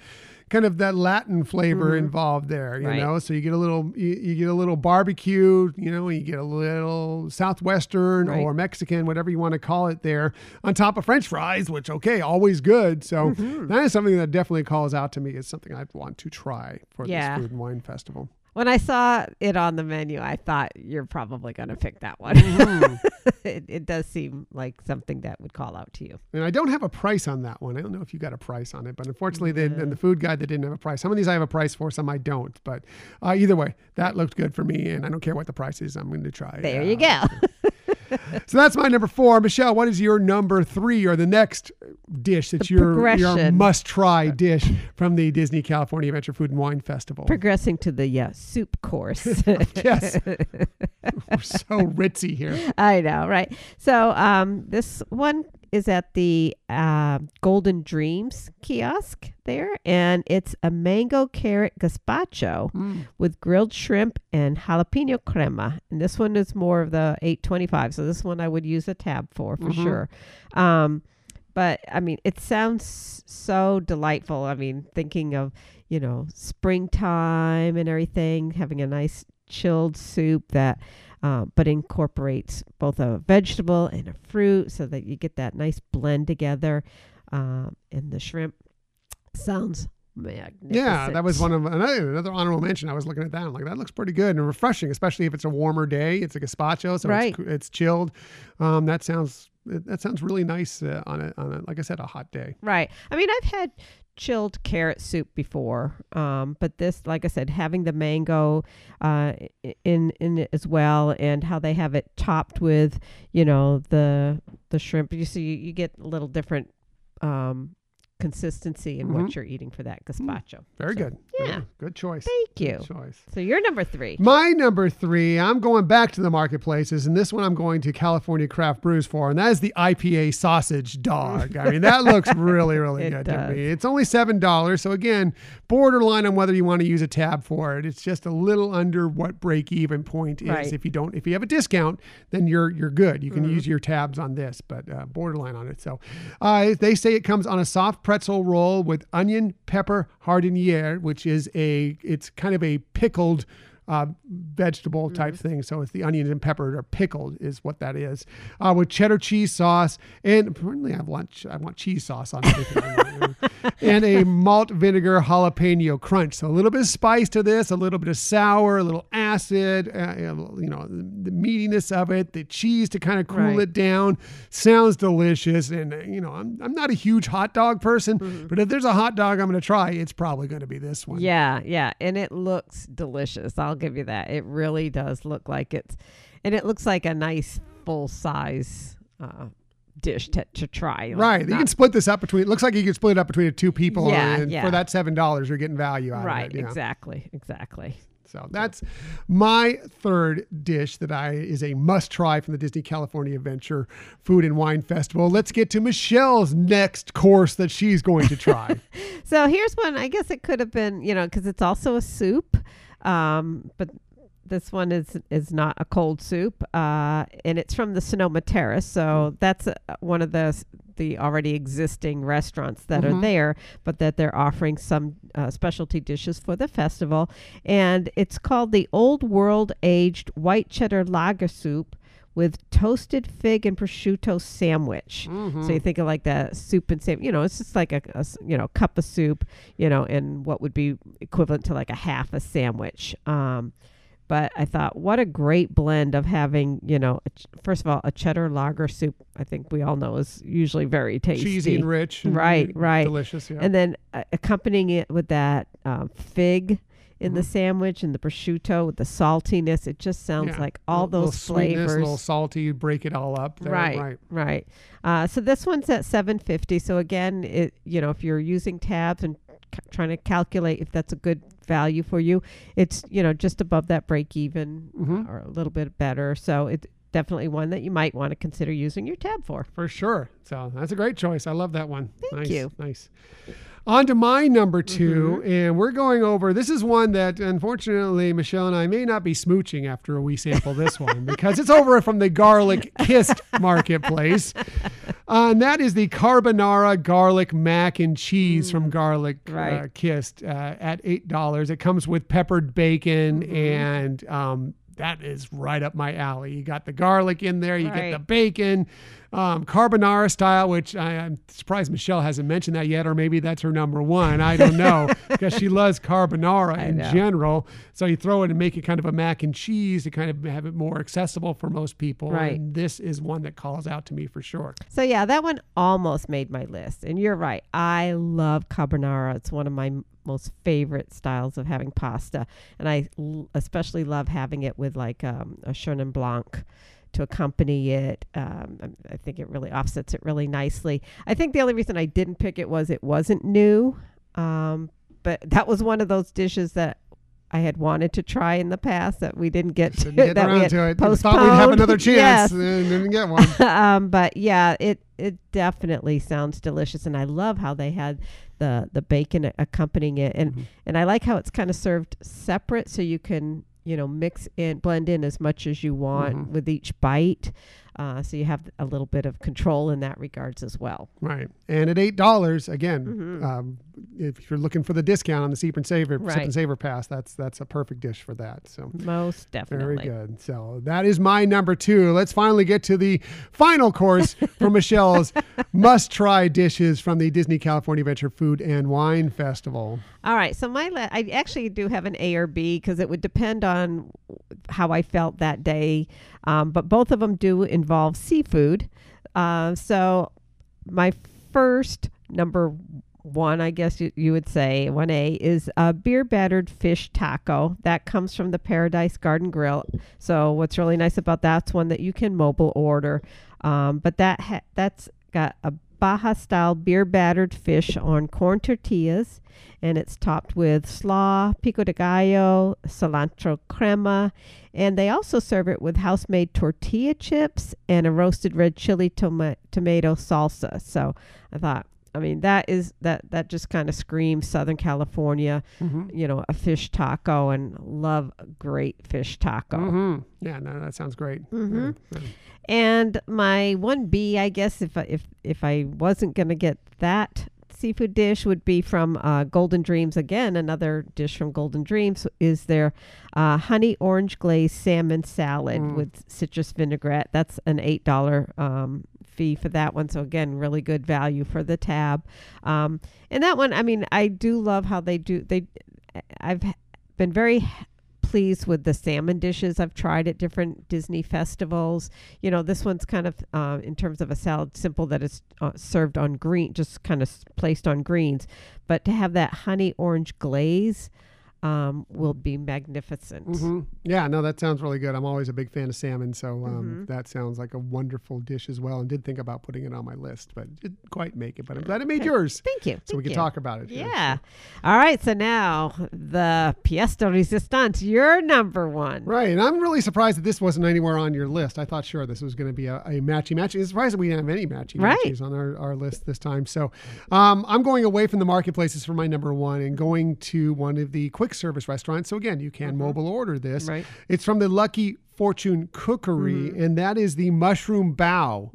kind of that Latin flavor involved there, you Right. know. So you get a little, you, you get a little barbecue, you know, you get a little southwestern Right. or Mexican, whatever you want to call it, there on top of French fries, which okay, always good. So Mm-hmm. that is something that definitely calls out to me as something I'd want to try for Yeah. this food and wine festival. When I saw it on the menu, I thought you're probably going to pick that one. Mm-hmm. (laughs) it, it does seem like something that would call out to you. And I don't have a price on that one. I don't know if you got a price on it, but unfortunately, they, in the food guide, they didn't have a price. Some of these I have a price for, some I don't. But uh, either way, that looked good for me, and I don't care what the price is. I'm going to try. it There you go. (laughs) So that's my number four. Michelle, what is your number three or the next dish that's The your, your must try dish from the Disney California Adventure Food and Wine Festival? Progressing to the uh, soup course. (laughs) yes. (laughs) We're so ritzy here. I know, right? So um, this one is at the uh, Golden Dreams kiosk there, and it's a mango carrot gazpacho Mm. with grilled shrimp and jalapeno crema. And this one is more of the 825. So this one I would use a tab for for Mhm. sure. Um, but I mean, it sounds so delightful. I mean, thinking of, you know, springtime and everything, having a nice chilled soup that, uh, but incorporates both a vegetable and a fruit so that you get that nice blend together. Um, and the shrimp sounds magnificent. Yeah, that was one of another, another honorable mention. I was looking at that. I'm like, that looks pretty good and refreshing, especially if it's a warmer day. It's a gazpacho, so Right. it's, it's chilled. Um, that sounds that sounds really nice uh, on a on a like I said a hot day. Right. I mean, I've had chilled carrot soup before, um, but this, like I said, having the mango uh, in in it as well, and how they have it topped with, you know, the the shrimp. You see, you get a little different um, consistency in Mhm. what you're eating for that gazpacho. Very So, good. yeah. good choice. Thank you. Good choice. So you're number three. My number three, I'm going back to the marketplaces, and this one I'm going to California Craft Brews for, and that is the IPA sausage dog. I mean, that looks (laughs) really, really good does. to me. It's only seven dollars, so again, borderline on whether you want to use a tab for it. It's just a little under what break even point is. Right. If you don't, if you have a discount, then you're you're good. You can Mm-hmm. use your tabs on this, but uh, borderline on it. So uh, they say it comes on a soft pretzel roll with onion, pepper, jardiniere, which is a it's kind of a pickled uh, vegetable type Mm-hmm. thing. So it's the onions and pepper are pickled is what that is. Uh, with cheddar cheese sauce and apparently I want I want cheese sauce on everything. (laughs) And a malt vinegar jalapeno crunch. So a little bit of spice to this, a little bit of sour, a little acid, uh, you know, the meatiness of it, the cheese to kind of cool Right. it down. Sounds delicious. And, uh, you know, I'm, I'm not a huge hot dog person, but if there's a hot dog I'm going to try, it's probably going to be this one. Yeah, yeah, and it looks delicious. I'll give you that. It really does look like it's, and it looks like a nice full size uh, dish to, to try. Like, Right. You can split this up between, it looks like you can split it up between two people. Yeah, and yeah. for that $7, you're getting value out right. of it. yeah. Exactly. Exactly. So that's my third dish that I is a must try from the Disney California Adventure Food and Wine Festival. Let's get to Michelle's next course that she's going to try. (laughs) So here's one. I guess it could have been, you know, because it's also a soup, um, but this one is is not a cold soup, uh, and it's from the Sonoma Terrace. So that's uh, one of the the already existing restaurants that are Mhm. there, but that they're offering some uh, specialty dishes for the festival, and it's called the Old World Aged White Cheddar Lager Soup. With toasted fig and prosciutto sandwich, Mhm. so you think of like that soup and same, you know, it's just like a, you know cup of soup, you know, and what would be equivalent to like a half a sandwich. Um, but I thought, what a great blend of having, you know, a ch- first of all, a cheddar lager soup. I think we all know is usually very tasty, Cheesy and rich. and Right, right. Delicious. Yeah. and then uh, accompanying it with that um, fig in the Mhm. sandwich and the prosciutto with the saltiness. It just sounds Yeah. like all Little- little those sweetness, flavors. A little salty. You break it all up. There. Right, Right. right. Uh, so this one's at 750. So again, it you know if you're using tabs and c- trying to calculate if that's a good value for you, it's you know just above that break even Mhm. or a little bit better. So it's definitely one that you might want to consider using your tab for. For sure. So that's a great choice. I love that one. Thank nice, you. Nice. On to my number 2 Mm-hmm. and we're going over. This is one that, unfortunately, Michelle and I may not be smooching after we sample this one (laughs) because it's over from the Garlic Kissed Marketplace, uh, and that is the carbonara garlic mac and cheese from Garlic uh, Mm. Kissed uh, at eight dollars. It comes with peppered bacon Mm-hmm. and. Um, that is right up my alley. You got the garlic in there, you get the bacon, um, carbonara style, which I, I'm surprised Michelle hasn't mentioned that yet, or maybe that's her number one. I don't know (laughs) because she loves carbonara I in know. general. So you throw it and make it kind of a mac and cheese to kind of have it more accessible for most people. Right. And this is one that calls out to me for sure. So yeah, that one almost made my list. And you're right. I love carbonara. It's one of my most favorite styles of having pasta, and I l- especially love having it with like um, a Chenin Blanc to accompany it. Um, I- I think it really offsets it really nicely. I think the only reason I didn't pick it was it wasn't new, um, but that was one of those dishes that. I had wanted to try in the past that we didn't get to. Didn't get that we to it. Thought we'd have (laughs) another chance Yes. and didn't get one. (laughs) um, but yeah, it it definitely sounds delicious, and I love how they had the the bacon accompanying it, and Mhm. and I like how it's kind of served separate, so you can you know mix in blend in as much as you want Mhm. with each bite, uh, so you have a little bit of control in that regards as well. Right. And at eight dollars, again, Mhm. um, if you're looking for the discount on the Sip and Savor Sip and Savor Pass, that's that's a perfect dish for that. So Most definitely. very good. So that is my number two. Let's finally get to the final course (laughs) for Michelle's must-try dishes from the Disney California Adventure Food and Wine Festival. All right, so my la- I actually do have an A or B because it would depend on how I felt that day, um, but both of them do involve seafood. Uh, so my first number one, I guess you, you would say, 1A, is a beer battered fish taco. That comes from the Paradise Garden Grill. So, what's really nice about that's one that you can mobile order. Um, but that ha- that's got a Baja style beer battered fish on corn tortillas, and it's topped with slaw, pico de gallo, cilantro crema, and they also serve it with house made tortilla chips and a roasted red chili toma- tomato salsa. So, I thought, I mean, that is that that just kind of screams Southern California, Mm-hmm. you know, a fish taco, and love a great fish taco. hmm Yeah, no, that sounds great. Mhm. Yeah, yeah. And my one B, I guess, if I, if if I wasn't gonna get that seafood dish, would be from uh, Golden Dreams again. Another dish from Golden Dreams is their uh, honey orange glazed salmon salad Mm. with citrus vinaigrette. That's an eight dollar um, fee for that one. So again, really good value for the tab. Um, and that one, I mean, I do love how they do. They, I've been very pleased with the salmon dishes I've tried at different Disney festivals. You know, this one's kind of, uh, in terms of a salad, simple that it's uh, served on green, just kind of placed on greens. But to have that honey orange glaze um, will be magnificent. hmm Yeah, no, that sounds really good. I'm always a big fan of salmon, so um, Mhm. that sounds like a wonderful dish as well. And did think about putting it on my list, but didn't quite make it. But I'm glad it made Okay. yours, Thank you. so we can you. talk about it. here. Yeah. All right. So now the pièce de résistance, your number one. Right, and I'm really surprised that this wasn't anywhere on your list. I thought sure this was going to be a, a matchy matchy. I'm surprised that we didn't have any matchy Right. matches on our, our list this time. So um, I'm going away from the marketplaces for my number one and going to one of the quick service restaurant. So again, you can mm-hmm. mobile order this. Right. It's from the Lucky Fortune Cookery, and that is the mushroom bao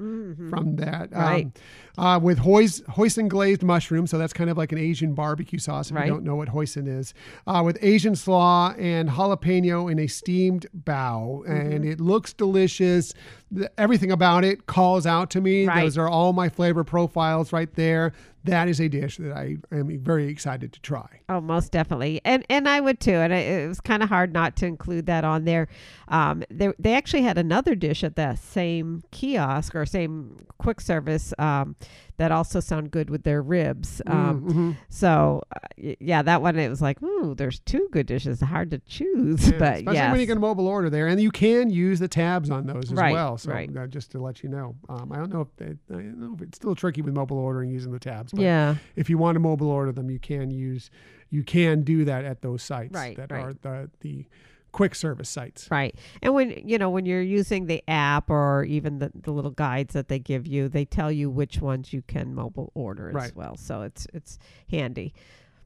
from that. um, Right. uh, with hois, hoisin glazed mushroom. So that's kind of like an Asian barbecue sauce if Right. you don't know what hoisin is. Uh, with Asian slaw and jalapeno in a steamed bao. Mm-hmm. And it looks delicious. The- everything about it calls out to me. Right. Those are all my flavor profiles right there. That is a dish that I am very excited to try. Oh, most definitely, and and I would too. And it, it was kind of hard not to include that on there. Um, they they actually had another dish at that same kiosk or same quick service um, that also sound good with their ribs. Um, Mhm. So uh, yeah, that one it was like, ooh, there's two good dishes. Hard to choose, Yeah, but especially yes. when you get a mobile order there, and you can use the tabs on those as Right, well. So right. uh, just to let you know, um, I don't know if they, I don't know if it's still tricky with mobile ordering using the tabs. But yeah, if you want to mobile order them, you can use you can do that at those sites Right, that right. are the the quick service sites. Right. And when you know when you're using the app or even the, the little guides that they give you, they tell you which ones you can mobile order as Right. well. So it's it's handy.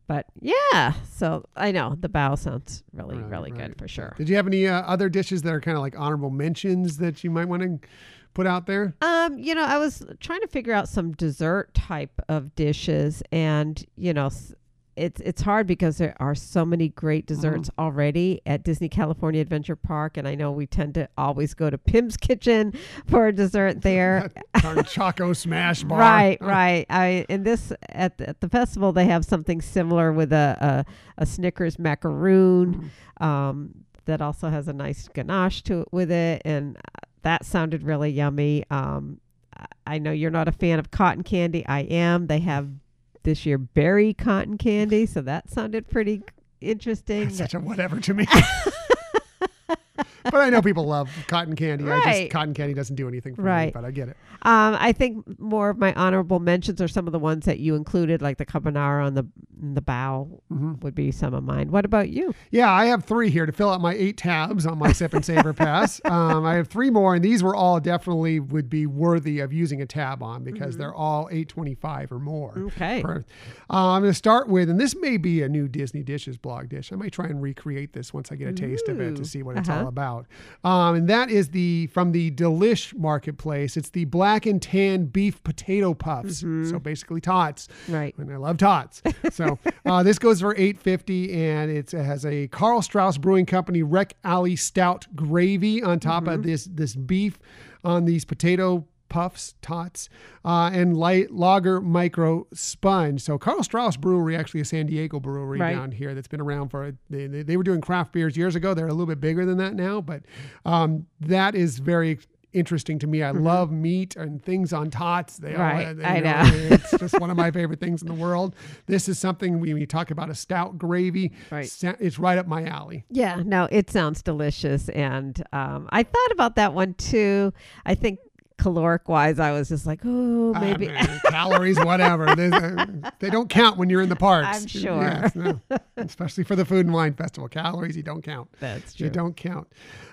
But yeah, so I know the bao sounds really Right, really right. good for sure. Did you have any uh, other dishes that are kind of like honorable mentions that you might want to put out there? Um, you know, I was trying to figure out some dessert type of dishes, and you know, it's it's hard because there are so many great desserts already at Disney California Adventure Park, and I know we tend to always go to Pym's (laughs) Kitchen for a dessert (laughs) there. Our Choco Smash (laughs) Bar. Right, right. I in this at the, at the festival they have something similar with a a, a Snickers macaroon um, that also has a nice ganache to it with it, and that sounded really yummy. Um, I know you're not a fan of cotton candy. I am. They have this year berry cotton (laughs) candy, so that sounded pretty interesting. It's such a whatever to me. (laughs) but I know people love cotton candy. I Right. just cotton candy doesn't do anything for me, Right. but I get it. Um, I think more of my honorable mentions are some of the ones that you included, like the carbonara on the the bao hmm would be some of mine. What about you? Yeah, I have three here to fill out my eight tabs on my Sip and Savor Pass. (laughs) Um, I have three more, and these were all definitely would be worthy of using a tab on because they're all eight twenty five or more. Okay. per- Uh, I'm going to start with, and this may be a new Disney Dishes blog dish. I might try and recreate this once I get a taste of it to see what it's uh-huh. all about. Um, and that is the from the Delish Marketplace. It's the black and tan beef potato puffs. So basically tots Right. and I love tots. So (laughs) uh, this goes for eight fifty, and it has a Karl Strauss Brewing Company Wreck Alley Stout gravy on top of this this beef on these potato puffs, tots, uh, and light lager micro sponge. So Karl Strauss Brewery, actually a San Diego brewery Right. down here that's been around for. They, they, were doing craft beers years ago. They're a little bit bigger than that now, but um, that is very interesting to me. I love meat and things on tots. They all, Mm-hmm. They- I you know. (laughs) it's just one of my favorite things in the world. This is something we, you talk about a stout gravy, Right. it's right up my alley. Yeah, no, it sounds delicious. And um, I thought about that one too. I think caloric wise, I was just like, oh, maybe. I mean, calories, whatever. They, they don't count when you're in the parks. I'm sure. Yes, no. (laughs) Especially for the Food and Wine Festival. Calories, you don't count. That's You true. don't count.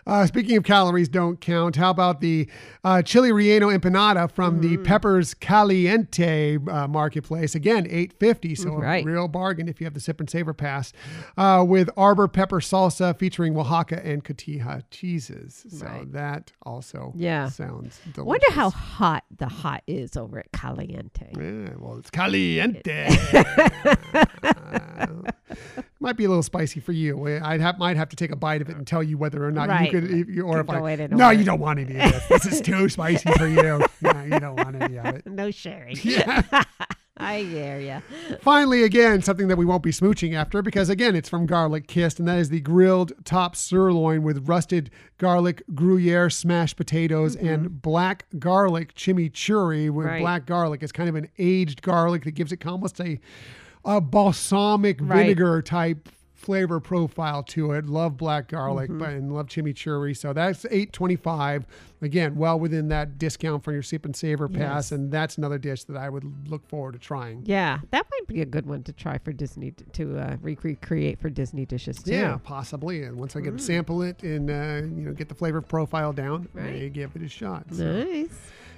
Uh, speaking of calories, don't count. How about the uh, chili relleno empanada from the Mm. Peppers Caliente uh, marketplace? Again, eight fifty, so Right. a real bargain if you have the sip and savor pass. Uh, with arbol pepper salsa featuring Oaxaca and Cotija cheeses. So Right. that also Yeah. sounds delicious. Wonder how hot the hot is over at Caliente. Yeah, well, it's caliente. Uh, (laughs) (laughs) might be a little spicy for you. I'd have, might have to take a bite of it and tell you whether or not Right. you could, if you, or Could if I. No, you don't want any of this. This is too spicy for you. (laughs) No, you don't want any of it. No sharing. Yeah. I hear ya. Finally, again, something that we won't be smooching after because, again, it's from Garlic Kissed, and that is the grilled top sirloin with rusted garlic Gruyere smashed potatoes and black garlic chimichurri. With Mm-hmm. Right. black garlic, it's kind of an aged garlic that gives it almost a, a balsamic Right. vinegar type flavor profile to it. Love black garlic, Mm-hmm. but and love chimichurri. So that's eight twenty five. Again, well within that discount for your sip and savor pass, Yes. and that's another dish that I would look forward to trying. Yeah, that might be a good one to try for Disney to, uh, recreate for Disney dishes too. Yeah, possibly. And once I get to sample it and uh, you know get the flavor profile down, Right. may give it a shot. So, Nice.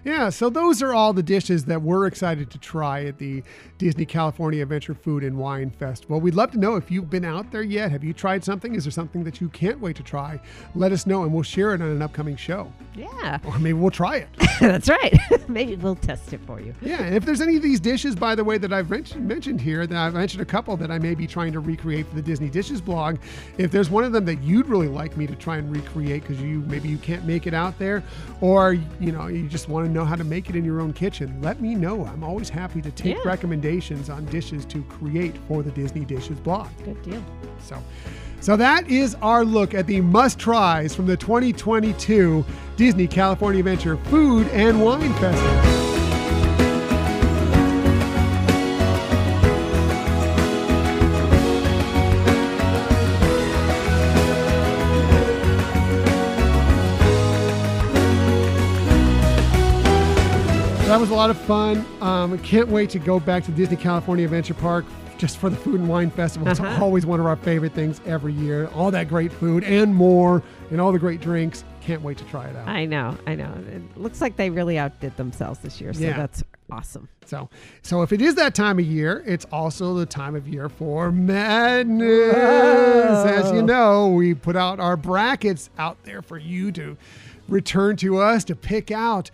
Yeah, so those are all the dishes that we're excited to try at the Disney California Adventure Food and Wine Festival. We'd love to know if you've been out there yet. Have you tried something? Is there something that you can't wait to try? Let us know, and we'll share it on an upcoming show, Yeah, or maybe we'll try it. (laughs) that's right. (laughs) Maybe we'll test it for you. Yeah, and if there's any of these dishes, by the way, that I've mentioned, here, that I've mentioned a couple that I may be trying to recreate for the Disney Dishes blog. If there's one of them that you'd really like me to try and recreate because you maybe you can't make it out there, or you know you just want to know how to make it in your own kitchen, let me know. I'm always happy to take Yeah. recommendations on dishes to create for the Disney Dishes blog. Good deal. So, so that is our look at the must tries from the 2022 Disney California Adventure Food and Wine Festival. That was a lot of fun. Um, can't wait to go back to Disney California Adventure Park just for the Food and Wine Festival. It's Uh-huh. always one of our favorite things every year. All that great food and more, and all the great drinks. Can't wait to try it out. I know, I know. It looks like they really outdid themselves this year, so Yeah. that's awesome. So, so if it is that time of year, it's also the time of year for madness. As you know, we put out our brackets out there for you to return to us to pick out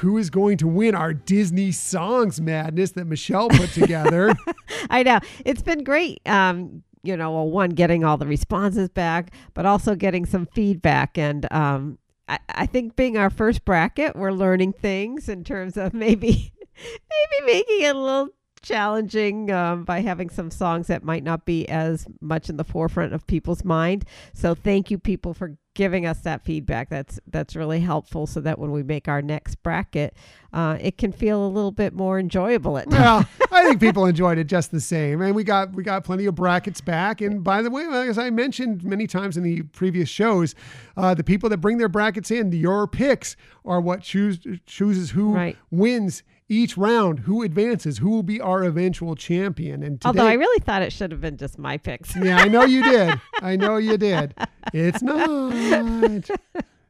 who is going to win our Disney songs madness that Michelle put together. (laughs) I know. It's been great. Um, you know, well, one, getting all the responses back, but also getting some feedback. And um, I, I think being our first bracket, we're learning things in terms of maybe (laughs) maybe making it a little challenging um, by having some songs that might not be as much in the forefront of people's mind. So thank you, people, for giving us that feedback. That's that's really helpful, so that when we make our next bracket, uh, it can feel a little bit more enjoyable at well, (laughs) I think (laughs) people enjoyed it just the same, and we got we got plenty of brackets back. And by the way, as I mentioned many times in the previous shows, uh, the people that bring their brackets in, your picks are what choose chooses who Right. wins each round, who advances, who will be our eventual champion. And today, Although I really thought it should have been just my picks. yeah, I know you did. (laughs) I know you did. It's not.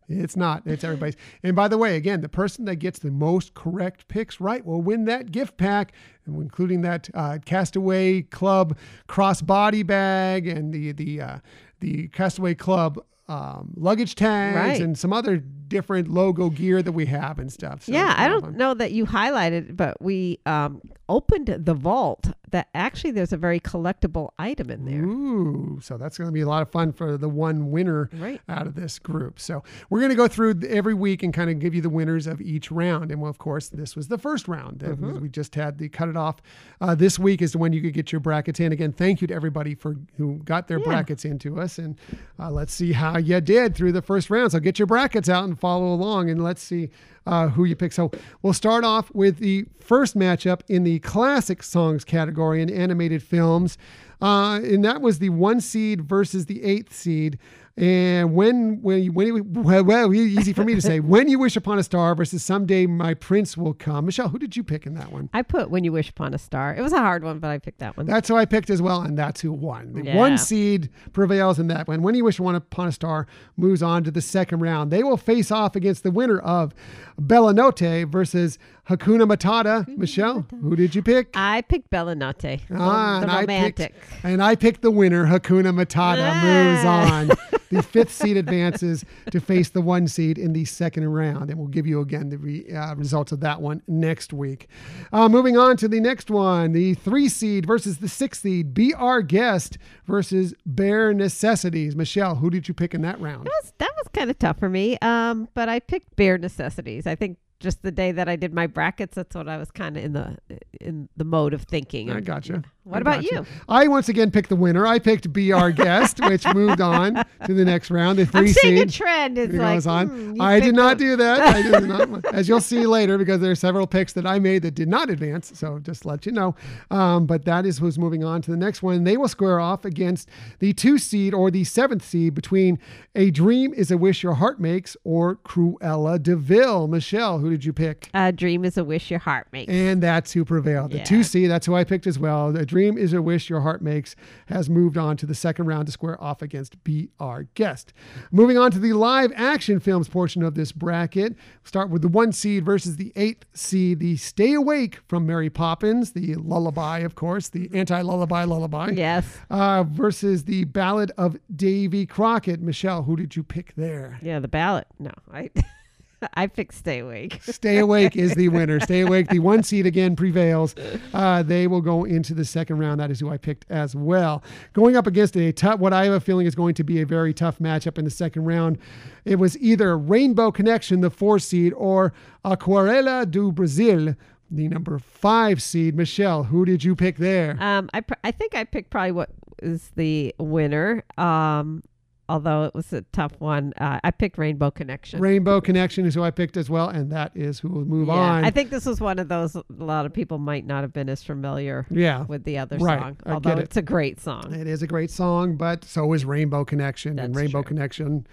It's not. It's everybody's. And by the way, again, the person that gets the most correct picks right will win that gift pack, including that uh, Castaway Club crossbody bag and the the uh, the Castaway Club um, luggage tags Right. and some other different logo gear that we have and stuff. So yeah, I a lot of don't fun. know that you highlighted, but we um, opened the vault. That actually, there's a very collectible item in there. Ooh, so that's going to be a lot of fun for the one winner Right. out of this group. So we're going to go through every week and kind of give you the winners of each round. And well, of course, this was the first round. that Mm-hmm. We just had the cut it off. Uh, this week is the one you could get your brackets in. Again, thank you to everybody for who got their Yeah. brackets into us. And uh, let's see how you did through the first round. So get your brackets out and follow along, and let's see uh, who you pick. So we'll start off with the first matchup in the classic songs category in animated films. Uh, and that was the one seed versus the eighth seed. And when when when you, well, well, easy for me to say. (laughs) when you wish upon a star versus someday my prince will come. Michelle, who did you pick in that one? I put when you wish upon a star. It was a hard one, but I picked that one. That's who I picked as well, and that's who won. The Yeah. one seed prevails in that one. When you wish upon a star moves on to the second round. They will face off against the winner of Bella Notte versus Hakuna Matata. Michelle, who did you pick? I picked Bella Notte, the, Ah, the and I picked- romantic. And I picked the winner. Hakuna Matata moves on. (laughs) The fifth seed advances to face the one seed in the second round. And we'll give you again the re, uh, results of that one next week. Uh, moving on to the next one the three seed versus the six seed. Be Our Guest versus Bare Necessities. Michelle, who did you pick in that round? That was that was kind of tough for me. Um, but I picked bare necessities. I think just the day that I did my brackets, that's what I was kind of in the in the mode of thinking. I gotcha. What about you? I once again picked the winner. I picked Be Our (laughs) Guest, which moved on to the next round. The 3 I'm seeing seed. a trend. It's It like goes on. you I did not do that. I did not, (laughs) as you'll see later, because there are several picks that I made that did not advance. So just let you know. Um, but that is who's moving on to the next one. They will square off against the two seed or the seventh seed between A Dream is a Wish Your Heart Makes or Cruella De Vil. Michelle, who did you pick? A dream is a wish your heart makes. And that's who prevailed. The Yeah. two seed, that's who I picked as well. A Dream is a Wish Your Heart Makes has moved on to the second round to square off against Be Our Guest. Moving on to the live action films portion of this bracket. Start with the one seed versus the eighth seed. The Stay Awake from Mary Poppins, the lullaby, of course, the anti lullaby lullaby. yes. Uh, versus the Ballad of Davy Crockett. Michelle, who did you pick there? Yeah, the ballot. No, I (laughs) (laughs) I picked stay awake. Stay Awake is the winner. Stay Awake, the one seed again prevails. Uh, they will go into the second round. That is who I picked as well. Going up against a tough, what I have a feeling is going to be a very tough matchup in the second round. It was either Rainbow Connection, the four seed, or Aquarela do Brasil, the number five seed. Michelle, who did you pick there? Um, I pr- I think I picked probably what is the winner. Um, although it was a tough one. Uh, I picked Rainbow Connection. Rainbow Connection is who I picked as well, and that is who will move yeah, on. I think this was one of those a lot of people might not have been as familiar yeah. with the other Right, song. I Although it. it's a great song. It is a great song, but so is Rainbow Connection. and Rainbow true. Connection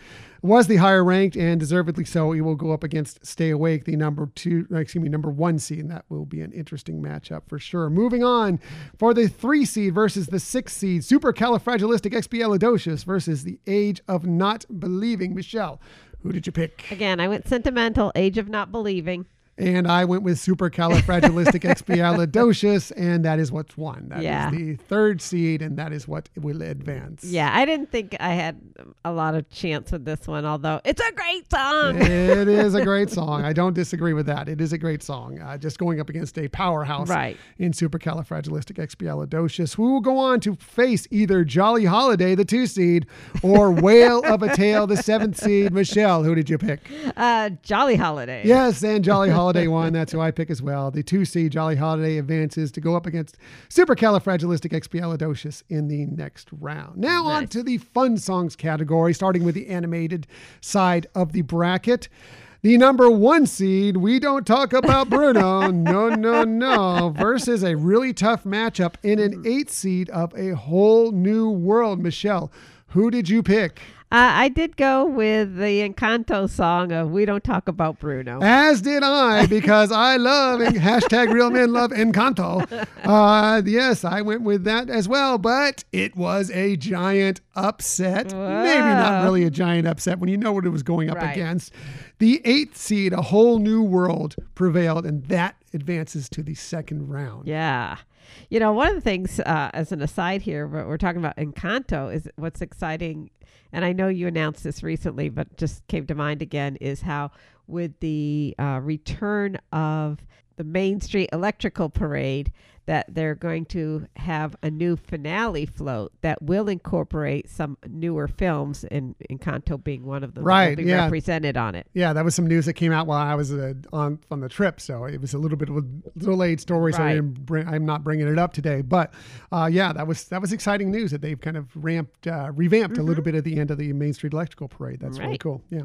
was the higher ranked and deservedly so. He will go up against Stay Awake, the number two, uh, excuse me, number one seed, and that will be an interesting matchup for sure. Moving on for the three seed versus the six seed, Super Califragilistic Supercalifragilisticexpialidocious versus the Age of Not Believing. Michelle, who did you pick? Again, I went sentimental, Age of Not Believing. And I went with Supercalifragilisticexpialidocious, (laughs) and that is what's won. That is Yeah. the third seed, and that is what will advance. Yeah, I didn't think I had a lot of chance with this one, although it's a great song. it is a great (laughs) song. I don't disagree with that. It is a great song. Uh, just going up against a powerhouse Right. in Supercalifragilisticexpialidocious, who will go on to face either Jolly Holiday, the two seed, or (laughs) Whale of a Tale, the seventh seed. Michelle, who did you pick? Uh, Jolly Holiday. Yes, and Jolly Holiday won. That's who I pick as well. The two seed Jolly Holiday advances to go up against Supercalifragilisticexpialidocious in the next round. Now on to the fun songs category, starting with the animated side of the bracket. The number one seed, we don't talk about Bruno, (laughs) no, no, no, versus a really tough matchup in an eight seed of a whole new world. Michelle, who did you pick? Uh, I did go with the Encanto song of We Don't Talk About Bruno. As did I, (laughs) because I love hashtag real men love Encanto. (laughs) Uh, yes, I went with that as well, but it was a giant upset. Maybe not really a giant upset when you know what it was going up Right. against. The eighth seed, a whole new world, prevailed, and that advances to the second round. Yeah. You know, one of the things, uh, as an aside here, what we're talking about Encanto is what's exciting, and I know you announced this recently, but just came to mind again, is how with the uh, return of the Main Street Electrical Parade, that they're going to have a new finale float that will incorporate some newer films, and Encanto being one of them. Right, will be yeah. represented on it. Yeah, that was some news that came out while I was uh, on on the trip, so it was a little bit of a delayed story. So I Right. didn't bring, I'm not bringing it up today, but uh, yeah, that was that was exciting news that they've kind of ramped, uh, revamped a little bit at the end of the Main Street Electrical Parade. That's really cool. Yeah.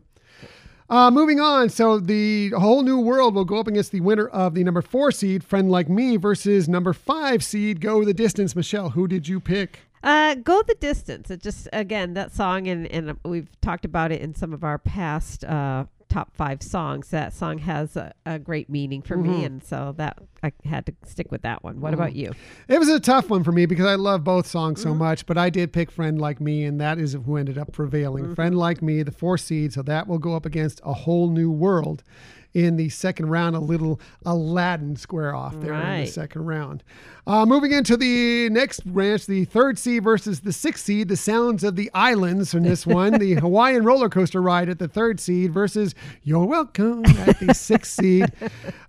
Uh, moving on, so the whole new world will go up against the winner of the number four seed, Friend Like Me, versus number five seed, Go the Distance. Michelle, who did you pick? Uh, go the distance. It just again that song, and and we've talked about it in some of our past uh, top five songs. That song has a, a great meaning for Mm-hmm. me, and so that I had to stick with that one. What about you? It was a tough one for me because I love both songs Mm-hmm. so much, but I did pick Friend Like Me, and that is who ended up prevailing. Mm-hmm. Friend Like Me, the four seed, so that will go up against a whole new world in the second round, a little Aladdin square off there in the second round. Uh, moving into the next branch, the third seed versus the sixth seed, the sounds of the islands in this (laughs) one, the Hawaiian roller coaster ride at the third seed versus You're Welcome at the sixth seed. (laughs)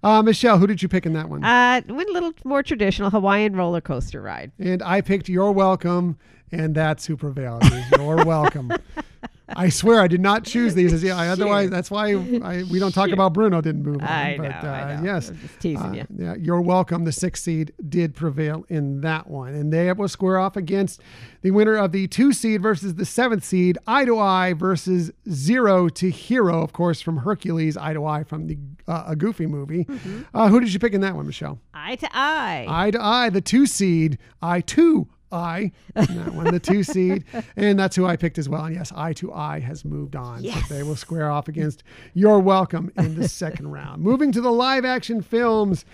Uh, Michelle, who did you pick in that one? Uh, went a little more traditional Hawaiian roller coaster ride. And I picked You're Welcome, and that's who prevailed. You're Welcome. (laughs) I swear I did not choose these. Yeah, (laughs) I, otherwise, that's why I, we don't talk about Bruno didn't move on. I know, but, uh, I know. Yes. Teasing Uh, you. yeah, You're Welcome. The sixth seed did prevail in that one. And they will square off against the winner of the two seed versus the seventh seed, Eye to Eye versus Zero to Hero, of course, from Hercules, Eye to Eye from the uh, a Goofy movie. Mm-hmm. Uh, who did you pick in that one, Michelle? Eye to eye. Eye to Eye, the two seed, I to And that one, the two seed, (laughs) and that's who I picked as well. And yes, Eye to Eye has moved on, Yes. so they will square off against You're Welcome in the second (laughs) round. Moving to the live action films,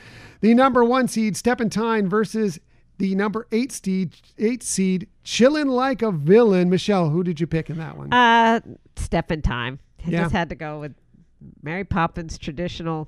the number one seed Step in Time versus the number eight seed, eight seed Chillin' Like a Villain. Michelle, who did you pick in that one? Uh, step in time. I Yeah. just had to go with Mary Poppins traditional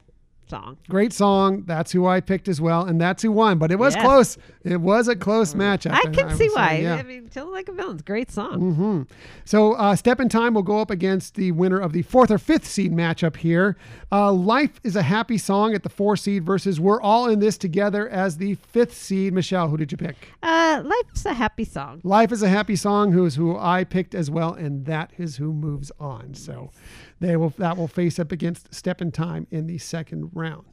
song. Great song. That's who I picked as well, and that's who won. But it was close. It was a close matchup. I can would see say, why. yeah. I mean, Till Like a Villain's great song. hmm So, uh, Step in Time will go up against the winner of the fourth or fifth seed matchup here. Uh, Life is a Happy Song at the four seed versus We're All in This Together as the fifth seed. Michelle, who did you pick? Uh, Life's a happy song. Life is a Happy Song, who is who I picked as well, and that is who moves on. So, they will that will face up against Step in Time in the second round.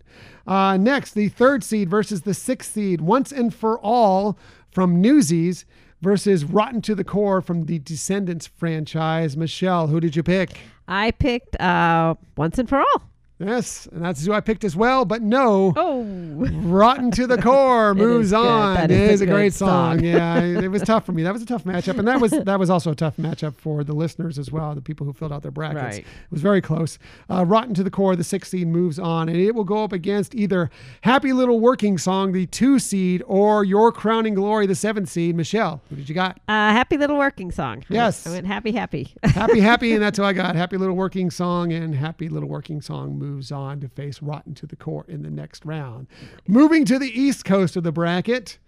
Uh, next, the third seed versus the sixth seed, Once and for All from Newsies versus Rotten to the Core from the Descendants franchise. Michelle, who did you pick? I picked uh, Once and for All. Yes, and that's who I picked as well, but no. Oh. Rotten to the (laughs) core moves on. That It is a is a good great song. song. yeah, it was tough for me. That was a tough matchup, and that was (laughs) that was also a tough matchup for the listeners as well, the people who filled out their brackets. Right. It was very close. Uh, Rotten to the core, the six seed moves on, and it will go up against either Happy Little Working Song, the two seed, or Your Crowning Glory, the seventh seed. Michelle, who did you got? Uh, happy little working song. I went- Yes. I went happy, happy. Happy, happy, and that's (laughs) who I got. Happy Little Working Song, and Happy Little Working Song moves on to face Rotten to the Core in the next round. Moving to the east coast of the bracket,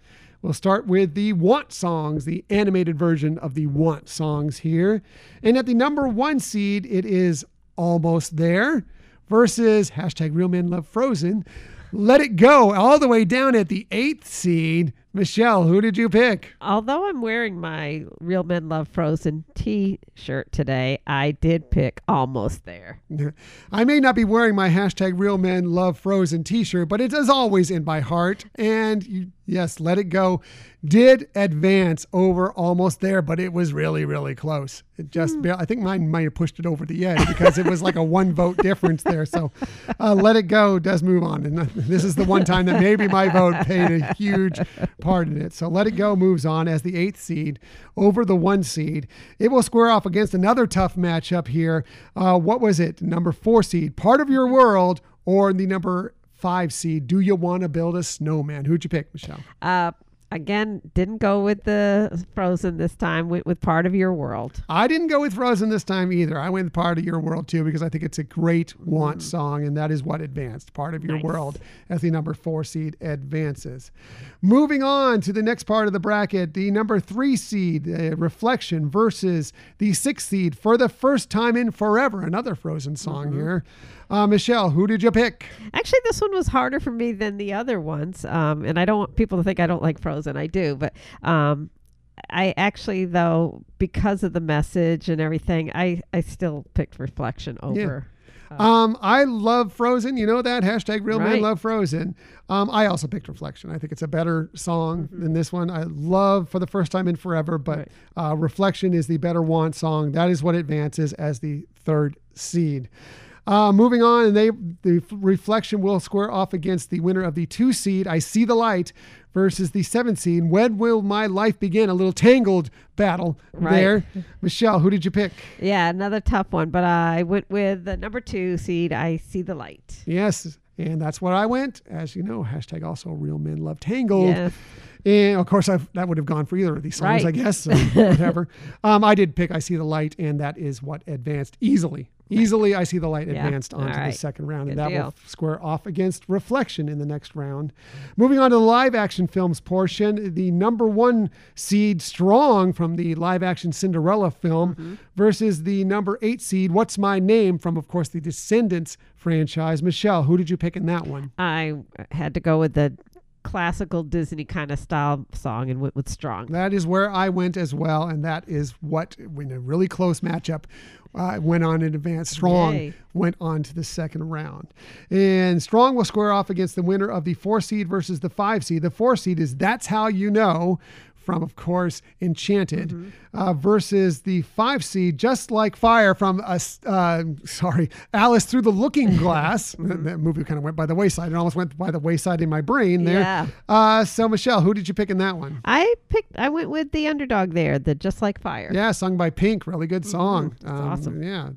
we'll start with the Want songs, the animated version of the Want songs here. And at the number one seed, it is Almost There versus hashtag Real Men Love Frozen. Let It Go, all the way down at the eighth seed. Michelle, who did you pick? Although I'm wearing my Real Men Love Frozen t shirt today, I did pick Almost There. (laughs) I may not be wearing my hashtag real men love frozen t-shirt, but it is always in my heart. And you, yes, let it go. Did advance over almost there, but it was really, really close. It just, ba- I think mine might have pushed it over the edge because it was like a one vote difference there. So uh, let it go does move on. And (laughs) this is the one time that maybe my vote played a huge part in it. So let it go moves on as the eighth seed over the one seed. It will square off against another tough matchup here. Uh, what was it? Number four seed, part of your world, or the number five seed, do you want to build a snowman? Who'd you pick, Michelle? Uh, again, didn't go with the Frozen this time. Went with Part of Your World. I didn't go with Frozen this time either. I went with Part of Your World too because I think it's a great want song, and that is what advanced. Part of Your Nice. World as the number four seed advances. Moving on to the next part of the bracket, the number three seed, uh, Reflection, versus the sixth seed for the first time in forever. Another Frozen song here. Uh, Michelle, who did you pick? Actually, this one was harder for me than the other ones. Um, and I don't want people to think I don't like Frozen. I do, but um, I actually, though, because of the message and everything, I I still picked Reflection over. Um, I love Frozen. You know that hashtag Real Men Love Frozen. Um, I also picked Reflection. I think it's a better song than this one. I love for the first time in forever, but Right. uh, Reflection is the better want song. That is what advances as the third seed. Uh, moving on, and they the reflection will square off against the winner of the two seed. I see the light versus the seven seed. When will my life begin? A little tangled battle Right. there. Michelle, who did you pick? Yeah, another tough one, but I went with the number two seed. I see the light. Yes, and that's where I went. As you know, hashtag also real men love tangled. Yes. And of course, I've, that would have gone for either of these songs, Right. I guess. So whatever. (laughs) um, I did pick I See the Light, and that is what advanced easily. Easily, I See the Light Yeah. advanced onto right. the second round, and Good that will square off against Reflection in the next round. Moving on to the live action films portion, the number one seed, Strong, from the live action Cinderella film, Mm-hmm. versus the number eight seed, What's My Name, from, of course, the Descendants franchise. Michelle, who did you pick in that one? I had to go with the classical Disney kind of style song and went with Strong. That is where I went as well, and that is what, in a really close matchup, uh, went on in advance. Strong Yay. went on to the second round, and Strong will square off against the winner of the four seed versus the five seed. The four seed is "That's How You Know." From, of course, Enchanted, Mm-hmm. uh, versus the five seed, Just Like Fire from, uh, uh, sorry, Alice Through the Looking (laughs) Glass. Mm-hmm. that, movie kind of went by the wayside. It almost went by the wayside in my brain there. Yeah. Uh, so, Michelle, who did you pick in that one? I picked. I went with the underdog there, the Just Like Fire. Yeah, sung by Pink. Really good song. It's awesome. Yeah.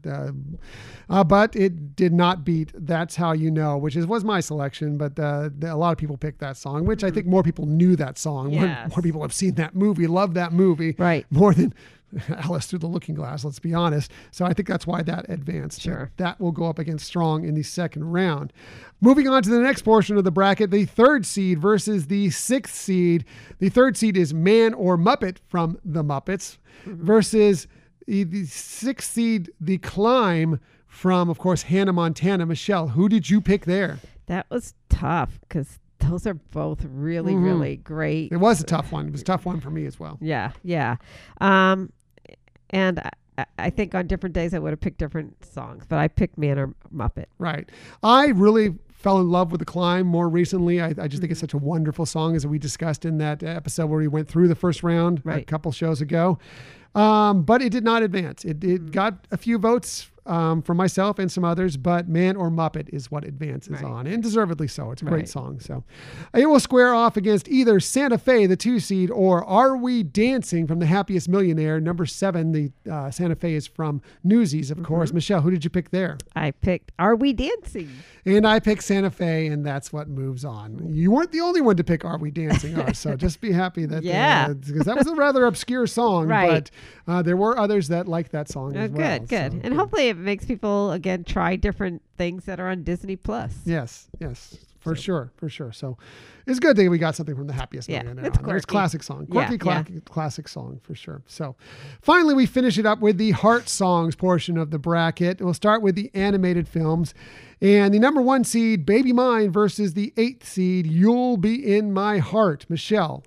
Uh, but it did not beat That's How You Know, which is, was my selection. But uh, the- a lot of people picked that song, which I think more people knew that song. More, more people have seen that movie, love that movie. Right. More than (laughs) Alice Through the Looking Glass, let's be honest. So I think that's why that advanced. Sure. That will go up against Strong in the second round. Moving on to the next portion of the bracket, the third seed versus the sixth seed. The third seed is Man or Muppet from The Muppets mm-hmm. versus the, the sixth seed, The Climb from, of course, Hannah Montana. Michelle, who did you pick there? That was tough because those are both really, Mhm. really great. It was a tough one. It was a tough one for me as well. Yeah, yeah. Um, and I, I- think on different days I would have picked different songs, but I picked Man or Muppet. Right. I really fell in love with the climb more recently. I, I just think it's Mm-hmm. such a wonderful song, as we discussed in that episode where we went through the first round a couple shows ago. Um, but it did not advance. It, Mm-hmm. it got a few votes um, from myself and some others, but Man or Muppet is what advances Right. on, and deservedly so. It's a great Right. song. So it will square off against either Santa Fe, the two seed, or Are We Dancing from the Happiest Millionaire, number seven. The uh, Santa Fe is from Newsies, of course. Mm-hmm. Michelle, who did you pick there? I picked Are We Dancing? And I picked Santa Fe, and that's what moves on. You weren't the only one to pick "Are We Dancing Are," so just be happy that Yeah. (laughs) because that was a rather obscure song, (laughs) Right. but uh, there were others that liked that song Oh, as well. good, good. so and hopefully it makes people again try different things that are on Disney Plus. yes, yes, for sure, for sure. So it's good that we got something from the happiest Yeah, millionaire. it's. It's classic song, Yeah, quirky, yeah. cla- classic song for sure. So finally, we finish it up with the heart songs portion of the bracket. We'll start with the animated films. And the number one seed, Baby Mine, versus the eighth seed, You'll Be in My Heart. Michelle,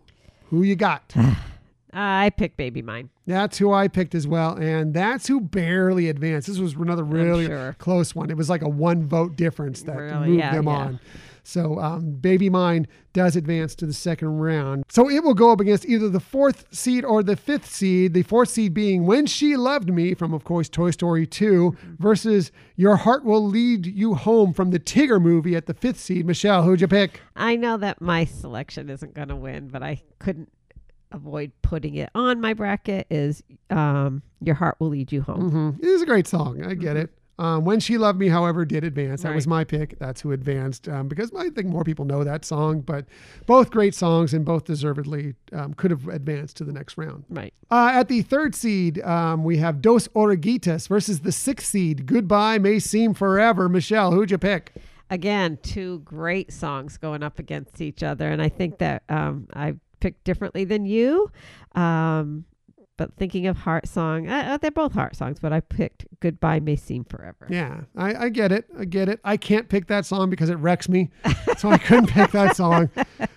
who you got? (sighs) (laughs) I picked Baby Mine. That's who I picked as well. And that's who barely advanced. This was another really sure. close one. It was like a one vote difference that Really? moved Yeah, them yeah. on. So um, Baby Mine does advance to the second round. So it will go up against either the fourth seed or the fifth seed. The fourth seed being When She Loved Me from, of course, Toy Story 2 Mm-hmm. versus Your Heart Will Lead You Home from the Tigger movie at the fifth seed. Michelle, who'd you pick? I know that my selection isn't going to win, but I couldn't avoid putting it on my bracket. Is um, Your Heart Will Lead You Home. hmm It is a great song. I get it. Um, when She Loved Me, however, did advance. That was my pick. That's who advanced um, because I think more people know that song, but both great songs and both deservedly um, could have advanced to the next round. Right. Uh, at the third seed, um, we have Dos Oruguitas versus the sixth seed, Goodbye May Seem Forever. Michelle, who'd you pick? Again, two great songs going up against each other, and I think that um, I picked differently than you. Um, but thinking of heart song, uh, uh, they're both heart songs, but I picked "Goodbye May Seem Forever." Yeah, I, I get it. I get it. I can't pick that song because it wrecks me. So I couldn't (laughs) pick that song.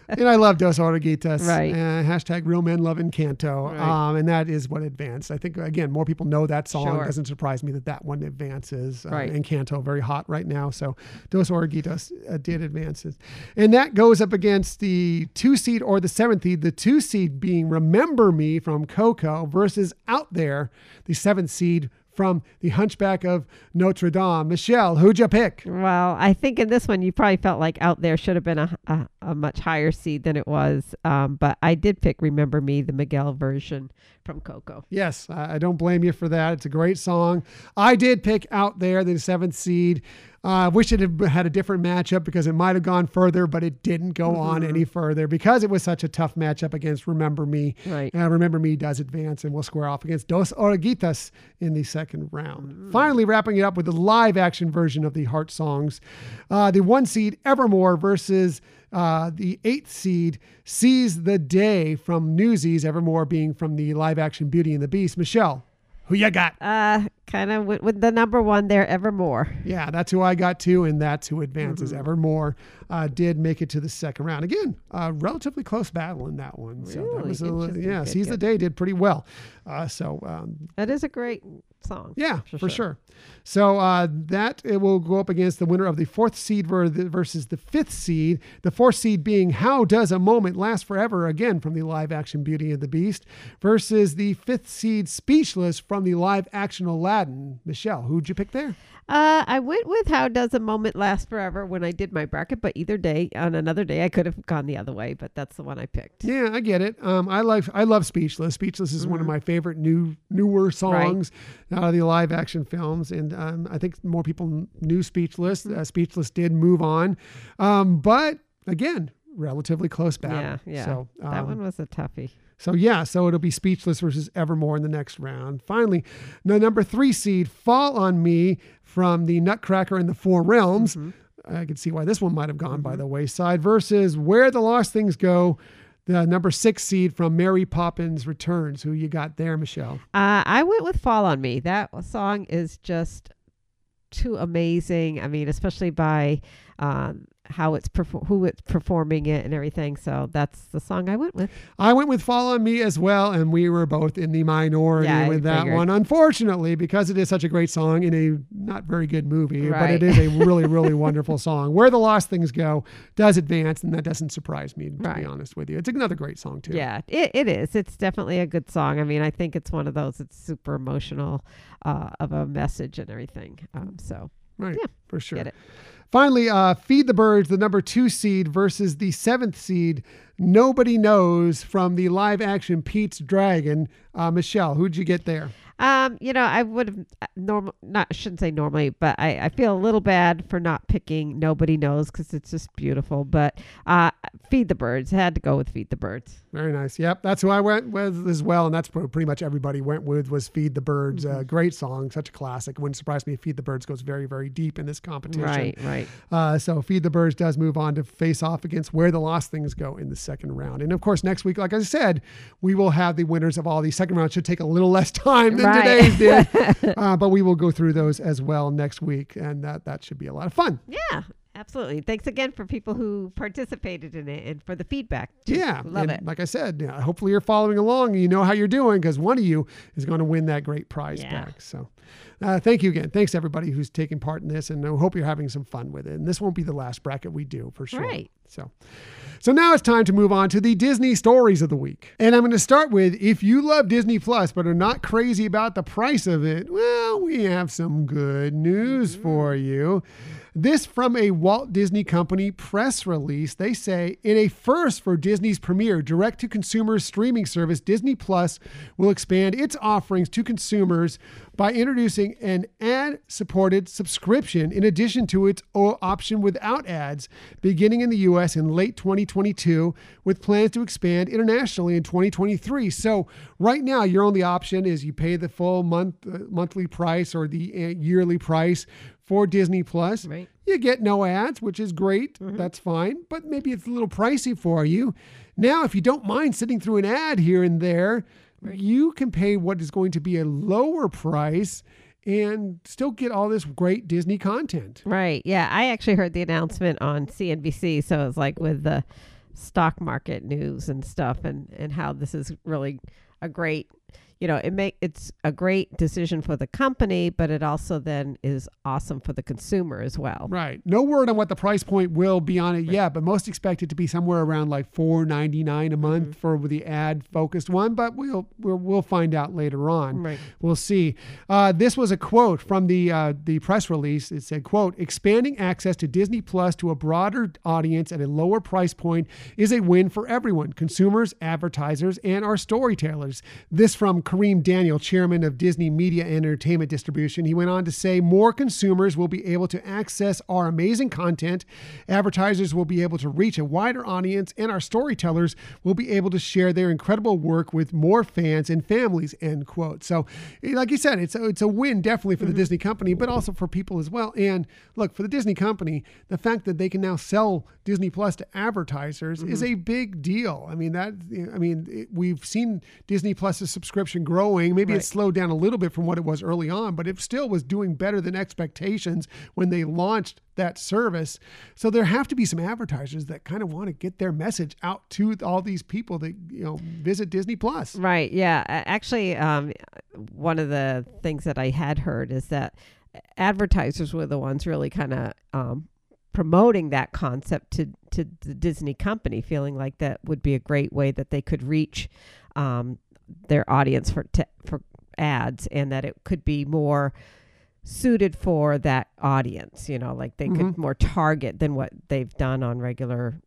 And I love Dos Oruguitas. Right. Uh, hashtag real men love Encanto. Right. Um, and that is what advanced. I think, again, more people know that song. Sure. It doesn't surprise me that that one advances. Uh, Right. Encanto, very hot right now. So Dos Oruguitas uh, did advances. And that goes up against the two seed or the seventh seed. The two seed being Remember Me from Coco versus Out There, the seventh seed from the Hunchback of Notre Dame. Michelle, who'd you pick? Well, I think in this one you probably felt like out there should have been a, a, a much higher seed than it was. Um, but I did pick "Remember Me," the Miguel version from Coco. Yes, I I don't blame you for that. It's a great song. I did pick out there the seventh seed. I uh, wish it had had a different matchup because it might have gone further, but it didn't go on any further because it was such a tough matchup against Remember Me. Right. Uh, Remember Me does advance and will square off against Dos Oruguitas in the second round. Finally, wrapping it up with the live action version of the Heart Songs. Uh, the one seed Evermore versus uh, the eighth seed Seize the Day from Newsies, Evermore being from the live action Beauty and the Beast. Michelle, who you got? Uh, kind of with, with the number one there, Evermore. Yeah, that's who I got too, and that's who advances. Evermore uh, did make it to the second round. Again, uh, relatively close battle in that one. So that Really? was a, yeah, Seize the. Day did pretty well. Uh, so um, That is a great song. Yeah, For for, sure. sure. So uh, that it will go up against the winner of the fourth seed versus the fifth seed. The fourth seed being How Does a Moment Last Forever, again from the live action Beauty and the Beast, versus the fifth seed Speechless from the live action Aladdin. Michelle, who'd you pick there? Uh, I went with How Does a Moment Last Forever when I did my bracket, but either day, on another day, I could have gone the other way, but that's the one I picked. Yeah, I get it. Um, I like I love Speechless. Speechless is one of my favorite new newer songs out of the live action films, and um, I think more people knew Speechless. Uh, Speechless did move on, um, but again, relatively close battle. Yeah, yeah. So that um, one was a toughie. So yeah, so it'll be Speechless versus Evermore in the next round. Finally, the number three seed, Fall on Me from the Nutcracker and the Four Realms. I can see why this one might have gone by the wayside. Versus Where the Lost Things Go, the number six seed from Mary Poppins Returns. Who you got there, Michelle? Uh, I went with Fall on Me. That song is just too amazing. I mean, especially by um, how it's perfor- who it's performing it and everything. So that's the song I went with. I went with Fall on Me as well, and we were both in the minority Yeah, with that figured. one. Unfortunately, because it is such a great song in a not very good movie, but it is a really, really (laughs) wonderful song. Where the Lost Things Go does advance, and that doesn't surprise me, to Right. be honest with you. It's another great song, too. Yeah, it, it is. It's definitely a good song. I mean, I think it's one of those. It's super emotional uh, of a message and everything. Um, so Right, Yeah, for sure. Finally, uh, Feed the Birds, the number two seed versus the seventh seed. Nobody knows from the live action Pete's Dragon. Uh, Michelle, who'd you get there? Um, you know, I would have normal not shouldn't say normally, but I, I feel a little bad for not picking Nobody Knows because it's just beautiful. But uh, Feed the Birds had to go with Feed the Birds. Very nice. Yep, that's who I went with as well, and that's pretty much everybody went with was "Feed the Birds." Mm-hmm. Uh, great song, such a classic. Wouldn't surprise me if "Feed the Birds" goes very, very deep in this competition. Right, right. Uh, so "Feed the Birds" does move on to face off against "Where the Lost Things Go" in the second round, and of course next week, like I said, we will have the winners of all these second rounds. Should take a little less time than Right. Today's did, (laughs) uh, but we will go through those as well next week, and that that should be a lot of fun. Yeah, absolutely. Thanks again for people who participated in it and for the feedback. too. Yeah, love it. Like I said, yeah, hopefully you're following along and you know how you're doing because one of you is going to win that great prize Yeah. back. So, uh, thank you again. Thanks everybody who's taking part in this, and I hope you're having some fun with it. And this won't be the last bracket we do for sure. Right. So, so now it's time to move on to the Disney stories of the week. And I'm going to start with if you love Disney Plus but are not crazy about the price of it, well, we have some good news for you. This from a Walt Disney Company press release. They say, in a first for Disney's premier direct to consumer streaming service, Disney Plus will expand its offerings to consumers by introducing an ad supported subscription in addition to its option without ads, beginning in the U.S. in late 2022, with plans to expand internationally in 2023. So, right now, your only option is you pay the full month uh, monthly price or the uh, yearly price for Disney Plus. Right. You get no ads, which is great. Mm-hmm. That's fine, but maybe it's a little pricey for you. Now, if you don't mind sitting through an ad here and there, you can pay what is going to be a lower price and still get all this great Disney content. Right. Yeah. I actually heard the announcement on CNBC. So it's like with the stock market news and stuff and, and how this is really a great you know, it make it's a great decision for the company, but it also then is awesome for the consumer as well. Right. No word on what the price point will be on it yet, but most expect it to be somewhere around like four ninety nine a month Mm-hmm. for the ad focused one. But we'll, we'll we'll find out later on. Right. We'll see. Uh, this was a quote from the uh, the press release. It said, "quote Expanding access to Disney Plus to a broader audience at a lower price point is a win for everyone: consumers, advertisers, and our storytellers." This from Kareem Daniel, chairman of Disney Media and Entertainment Distribution. He went on to say, "More consumers will be able to access our amazing content. Advertisers will be able to reach a wider audience, and our storytellers will be able to share their incredible work with more fans and families." End quote. So, eh, like you said, it's a, it's a win definitely for the mm-hmm. Disney company, but also for people as well. And look, for the Disney company, the fact that they can now sell Disney Plus to advertisers is mm-hmm. a big deal. I mean that eh, I mean it, we've seen Disney Plus's subscription growing. Maybe Right. it slowed down a little bit from what it was early on, but it still was doing better than expectations when they launched that service. So there have to be some advertisers that kind of want to get their message out to all these people that you know visit Disney Plus. Right. Yeah. Actually, um, one of the things that I had heard is that advertisers were the ones really kind of um, promoting that concept to to the Disney company, feeling like that would be a great way that they could reach um, their audience for te- for ads, and that it could be more suited for that audience. You know, like they Mhm. could more target than what they've done on regular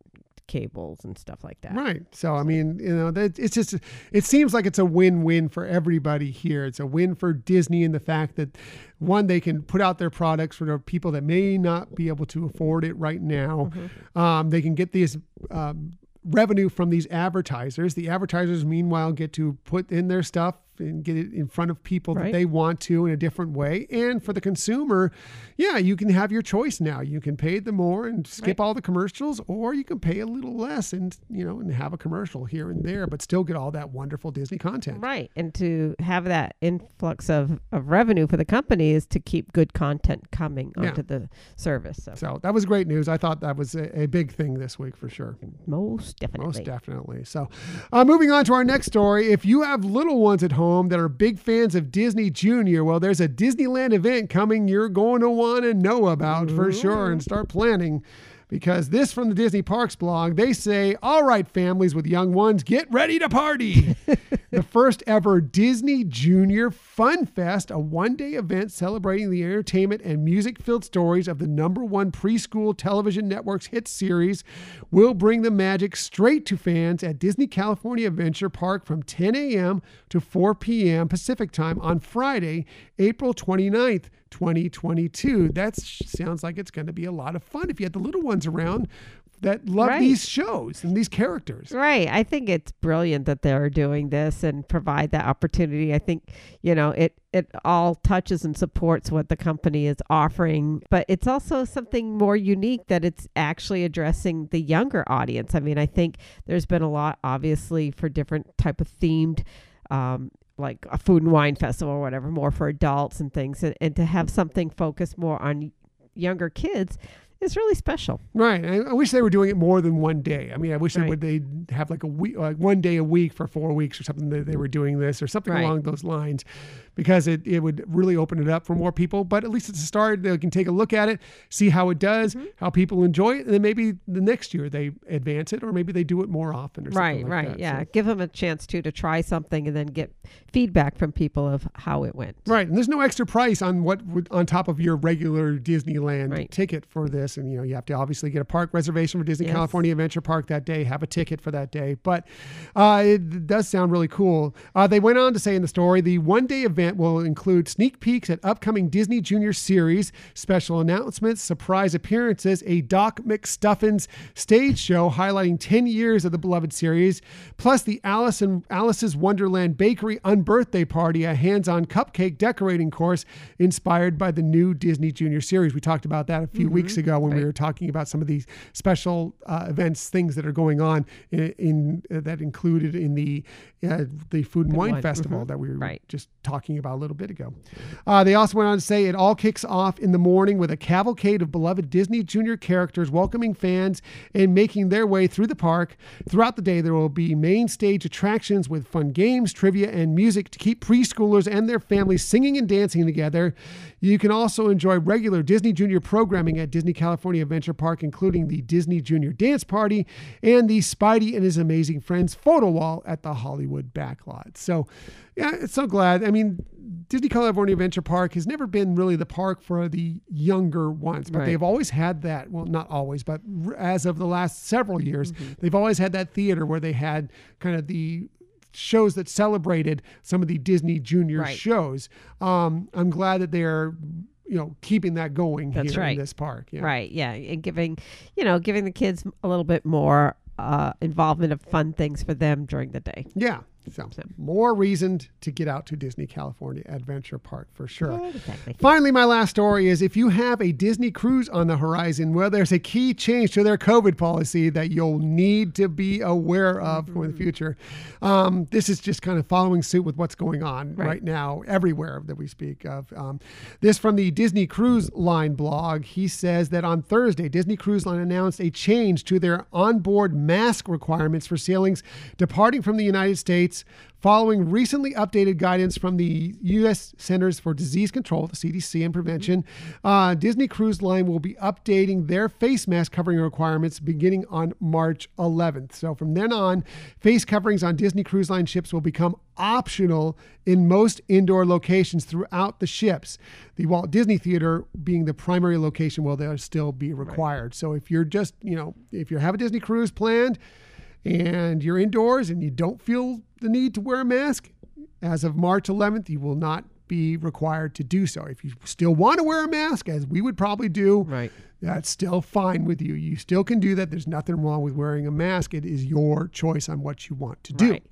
cables and stuff like that. Right. So I mean, you know, that it's just it seems like it's a win-win for everybody here. It's a win for Disney in the fact that one they can put out their products for people that may not be able to afford it right now. Um, they can get these um, revenue from these advertisers. The advertisers, meanwhile, get to put in their stuff and get it in front of people that they want to in a different way. And for the consumer, yeah, you can have your choice now. You can pay the more and skip all the commercials, or you can pay a little less and you know and have a commercial here and there, but still get all that wonderful Disney content. Right. And to have that influx of, of revenue for the company is to keep good content coming Yeah. onto the service. So, So that was great news. I thought that was a, a big thing this week for sure. most definitely. Most definitely. So, uh, moving on to our next story. If you have little ones at home that are big fans of Disney Junior, well, there's a Disneyland event coming you're going to want to know about for sure and start planning. Because this from the Disney Parks blog, they say, All right, families with young ones, get ready to party. (laughs) the first ever Disney Junior Fun Fest, a one day event celebrating the entertainment and music filled stories of the number one preschool television network's hit series, will bring the magic straight to fans at Disney California Adventure Park from 10 a.m. to 4 p.m. Pacific time on Friday, April 29th. 2022. That sounds like it's going to be a lot of fun if you had the little ones around that love Right. these shows and these characters. Right. I think it's brilliant that they're doing this and provide that opportunity. I think, you know, it it all touches and supports what the company is offering, but it's also something more unique that it's actually addressing the younger audience. I mean, I think there's been a lot obviously for different type of themed um like a food and wine festival or whatever, more for adults and things and, and to have something focused more on younger kids is really special. Right. I, I wish they were doing it more than one day. I mean, I wish they would they have like a week, like uh, one day a week for four weeks or something. That they were doing this or something Right. along those lines, because it, it would really open it up for more people. But at least it's a start. They can take a look at it, see how it does, Mm-hmm. how people enjoy it, and then maybe the next year they advance it, or maybe they do it more often. Or Right, something like right. that. Yeah. So- Give them a chance too to try something and then get feedback from people of how it went. Right, and there's no extra price on what would on top of your regular Disneyland Right. ticket for this, and you know you have to obviously get a park reservation for Disney Yes. California Adventure Park that day, have a ticket for that day. But uh, it does sound really cool. Uh, they went on to say in the story, the one-day event event will include sneak peeks at upcoming Disney Junior series, special announcements, surprise appearances, a Doc McStuffins stage show highlighting 10 years of the beloved series, plus the Alice and Alice's Wonderland Bakery Unbirthday Party, a hands-on cupcake decorating course inspired by the new Disney Junior series. We talked about that a few weeks ago when we were talking about some of these special uh, events, things that are going on in, in uh, that included in the uh, the Food and Wine wine, Festival mhm. that we were Right. just talking about a little bit ago. Uh, they also went on to say it all kicks off in the morning with a cavalcade of beloved Disney Junior characters welcoming fans and making their way through the park. Throughout the day, there will be main stage attractions with fun games, trivia, and music to keep preschoolers and their families singing and dancing together. You can also enjoy regular Disney Junior programming at Disney California Adventure Park, including the Disney Junior Dance Party and the Spidey and His Amazing Friends photo wall at the Hollywood backlot. So, yeah, it's so glad. I mean, Disney California Adventure Park has never been really the park for the younger ones, but Right. they've always had that. Well, not always, but as of the last several years, Mm-hmm. they've always had that theater where they had kind of the shows that celebrated some of the Disney Junior Right. shows. Um, I'm glad that they're, you know, keeping that going That's here in this park. Yeah. Right. Yeah. And giving, you know, giving the kids a little bit more uh, involvement of fun things for them during the day. Yeah. So, more reason to get out to Disney California Adventure Park for sure. Exactly. Finally, my last story is if you have a Disney cruise on the horizon, well, there's a key change to their COVID policy that you'll need to be aware of for the future. Um, this is just kind of following suit with what's going on right, Right. now, everywhere that we speak of. Um, this from the Disney Cruise Line blog. He says that on Thursday, Disney Cruise Line announced a change to their onboard mask requirements for sailings departing from the United States following recently updated guidance from the U.S. Centers for Disease Control, the CDC, and Prevention. Uh, Disney Cruise Line will be updating their face mask covering requirements beginning on March 11th. So from then on, face coverings on Disney Cruise Line ships will become optional in most indoor locations throughout the ships. The Walt Disney Theater being the primary location will there still be required. So if you're just, you know, if you have a Disney cruise planned, and you're indoors and you don't feel the need to wear a mask, as of March 11th, you will not be required to do so. If you still want to wear a mask, as we would probably do, Right. that's still fine with you. You still can do that. There's nothing wrong with wearing a mask. It is your choice on what you want to do. Right.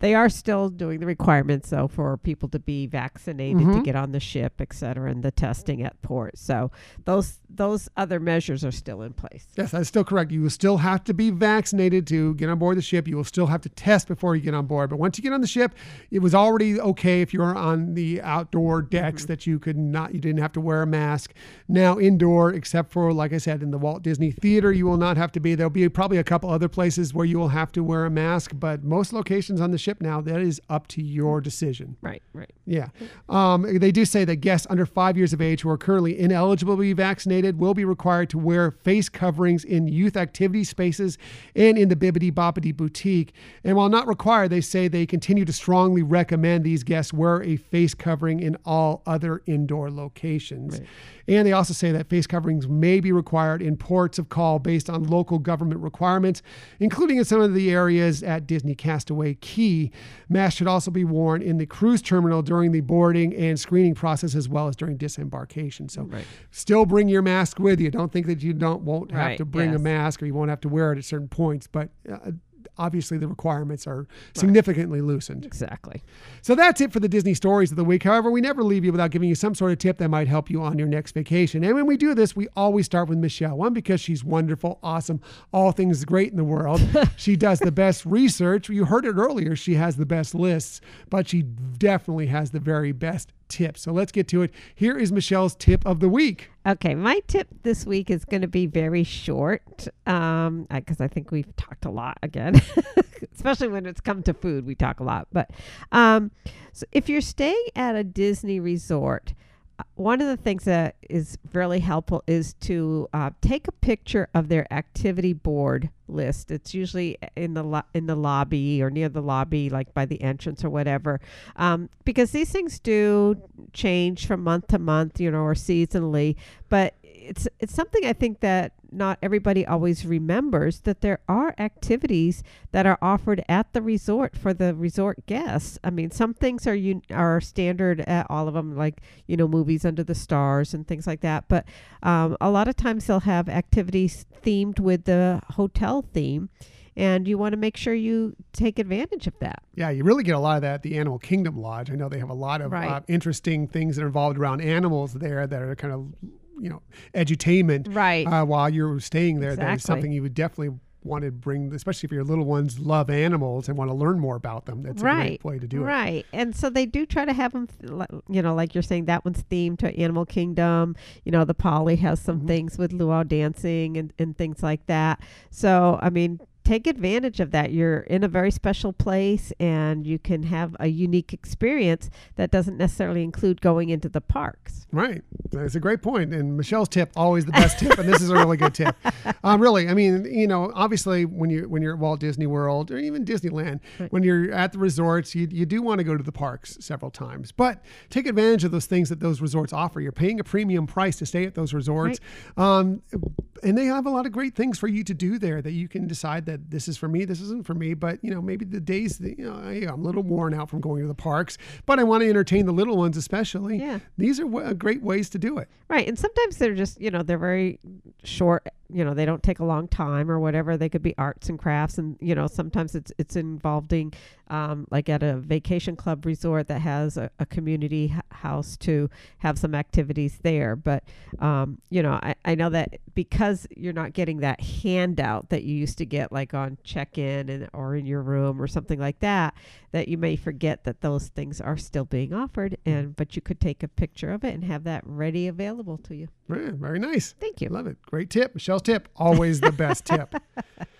They are still doing the requirements, though, for people to be vaccinated Mm-hmm. to get on the ship, et cetera, and the testing at port. So those those other measures are still in place. Yes, that's still correct. You will still have to be vaccinated to get on board the ship. You will still have to test before you get on board. But once you get on the ship, it was already okay if you were on the outdoor decks that you could not, you didn't have to wear a mask. Now indoor, except for like I said, in the Walt Disney Theater, you will not have to be. There'll be probably a couple other places where you will have to wear a mask, but most locations on the ship now, that is up to your decision. Right. Right. Yeah. Um, they do say that guests under five years of age who are currently ineligible to be vaccinated will be required to wear face coverings in youth activity spaces and in the Bibbidi Bobbidi Boutique. And while not required, they say they continue to strongly recommend these guests wear a face covering in all other indoor locations. And they also say that face coverings may be required in ports of call based on local government requirements, including in some of the areas at Disney Castaway Cay. Masks should also be worn in the cruise terminal during the boarding and screening process, as well as during disembarkation. So, Right. still bring your mask with you. Don't think that you don't won't have Right, to bring a mask or you won't have to wear it at certain points, but. Uh, Obviously, the requirements are significantly loosened. Exactly. So that's it for the Disney stories of the week. However, we never leave you without giving you some sort of tip that might help you on your next vacation. And when we do this, we always start with Michelle. One, because she's wonderful, awesome, all things great in the world. (laughs) she does the best research. You heard it earlier. She has the best lists, but she definitely has the very best tips. So let's get to it. Here is Michelle's tip of the week. Okay, my tip this week is going to be very short um because I think we've talked a lot again, (laughs) especially when it's come to food. We talk a lot, but um, so if you're staying at a Disney resort, one of the things that is really helpful is to uh, take a picture of their activity board list. It's usually in the lo- in the lobby or near the lobby, like by the entrance or whatever, um, because these things do change from month to month, you know, or seasonally. But it's it's something I think that not everybody always remembers that there are activities that are offered at the resort for the resort guests. I mean, some things are un- are standard at all of them, like you know, movies under the stars and things like that. But um, a lot of times they'll have activities themed with the hotel theme and you want to make sure you take advantage of that. Yeah, you really get a lot of that at the Animal Kingdom Lodge. I know they have a lot of Right. uh, interesting things that are involved around animals there that are kind of, you know, edutainment Right. uh, while you're staying there. That is something you would definitely want to bring, especially if your little ones love animals and want to learn more about them. That's a right. great way to do it. Right. And so they do try to have them, you know, like you're saying, that one's themed to Animal Kingdom. You know, the Poly has some Mhm. things with luau dancing and, and things like that. So, I mean, take advantage of that. You're in a very special place and you can have a unique experience that doesn't necessarily include going into the parks. Right. That's a great point. And Michelle's tip, always the best tip. And this is a really good tip. (laughs) Um, really, I mean, you know, obviously when you when you're at Walt Disney World or even Disneyland, Right. when you're at the resorts, you, you do want to go to the parks several times. But take advantage of those things that those resorts offer. You're paying a premium price to stay at those resorts. Um, and they have a lot of great things for you to do there that you can decide that this is for me, this isn't for me. But you know, maybe the days that you know, hey, I'm a little worn out from going to the parks, but I want to entertain the little ones especially. Yeah. These are w- great ways to do it. Right. And sometimes they're just, you know, they're very short, you know, they don't take a long time or whatever. They could be arts and crafts and, you know, sometimes it's it's involving um, like at a vacation club resort that has a, a community h- house to have some activities there. But um, you know, I, I know that because you're not getting that handout that you used to get like on check-in and or in your room or something like that, that you may forget that those things are still being offered and but you could take a picture of it and have that ready available to you. Yeah, very nice. Thank you. Love it. Great tip. Michelle's tip. Always the best tip. (laughs)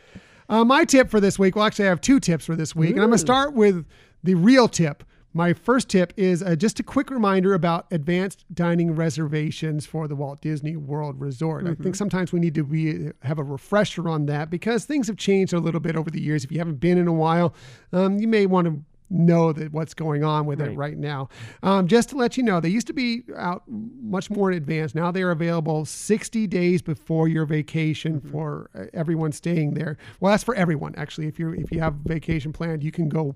Uh, my tip for this week, well, actually, I have two tips for this week. And I'm going to start with the real tip. My first tip is uh, just a quick reminder about advanced dining reservations for the Walt Disney World Resort. I think sometimes we need to be, have a refresher on that because things have changed a little bit over the years. If you haven't been in a while, um, you may want to know that what's going on with it Right. right now. Um, just to let you know, they used to be out much more in advance. Now they are available 60 days before your vacation for uh, everyone staying there. Well, that's for everyone actually. If you if you have vacation planned, you can go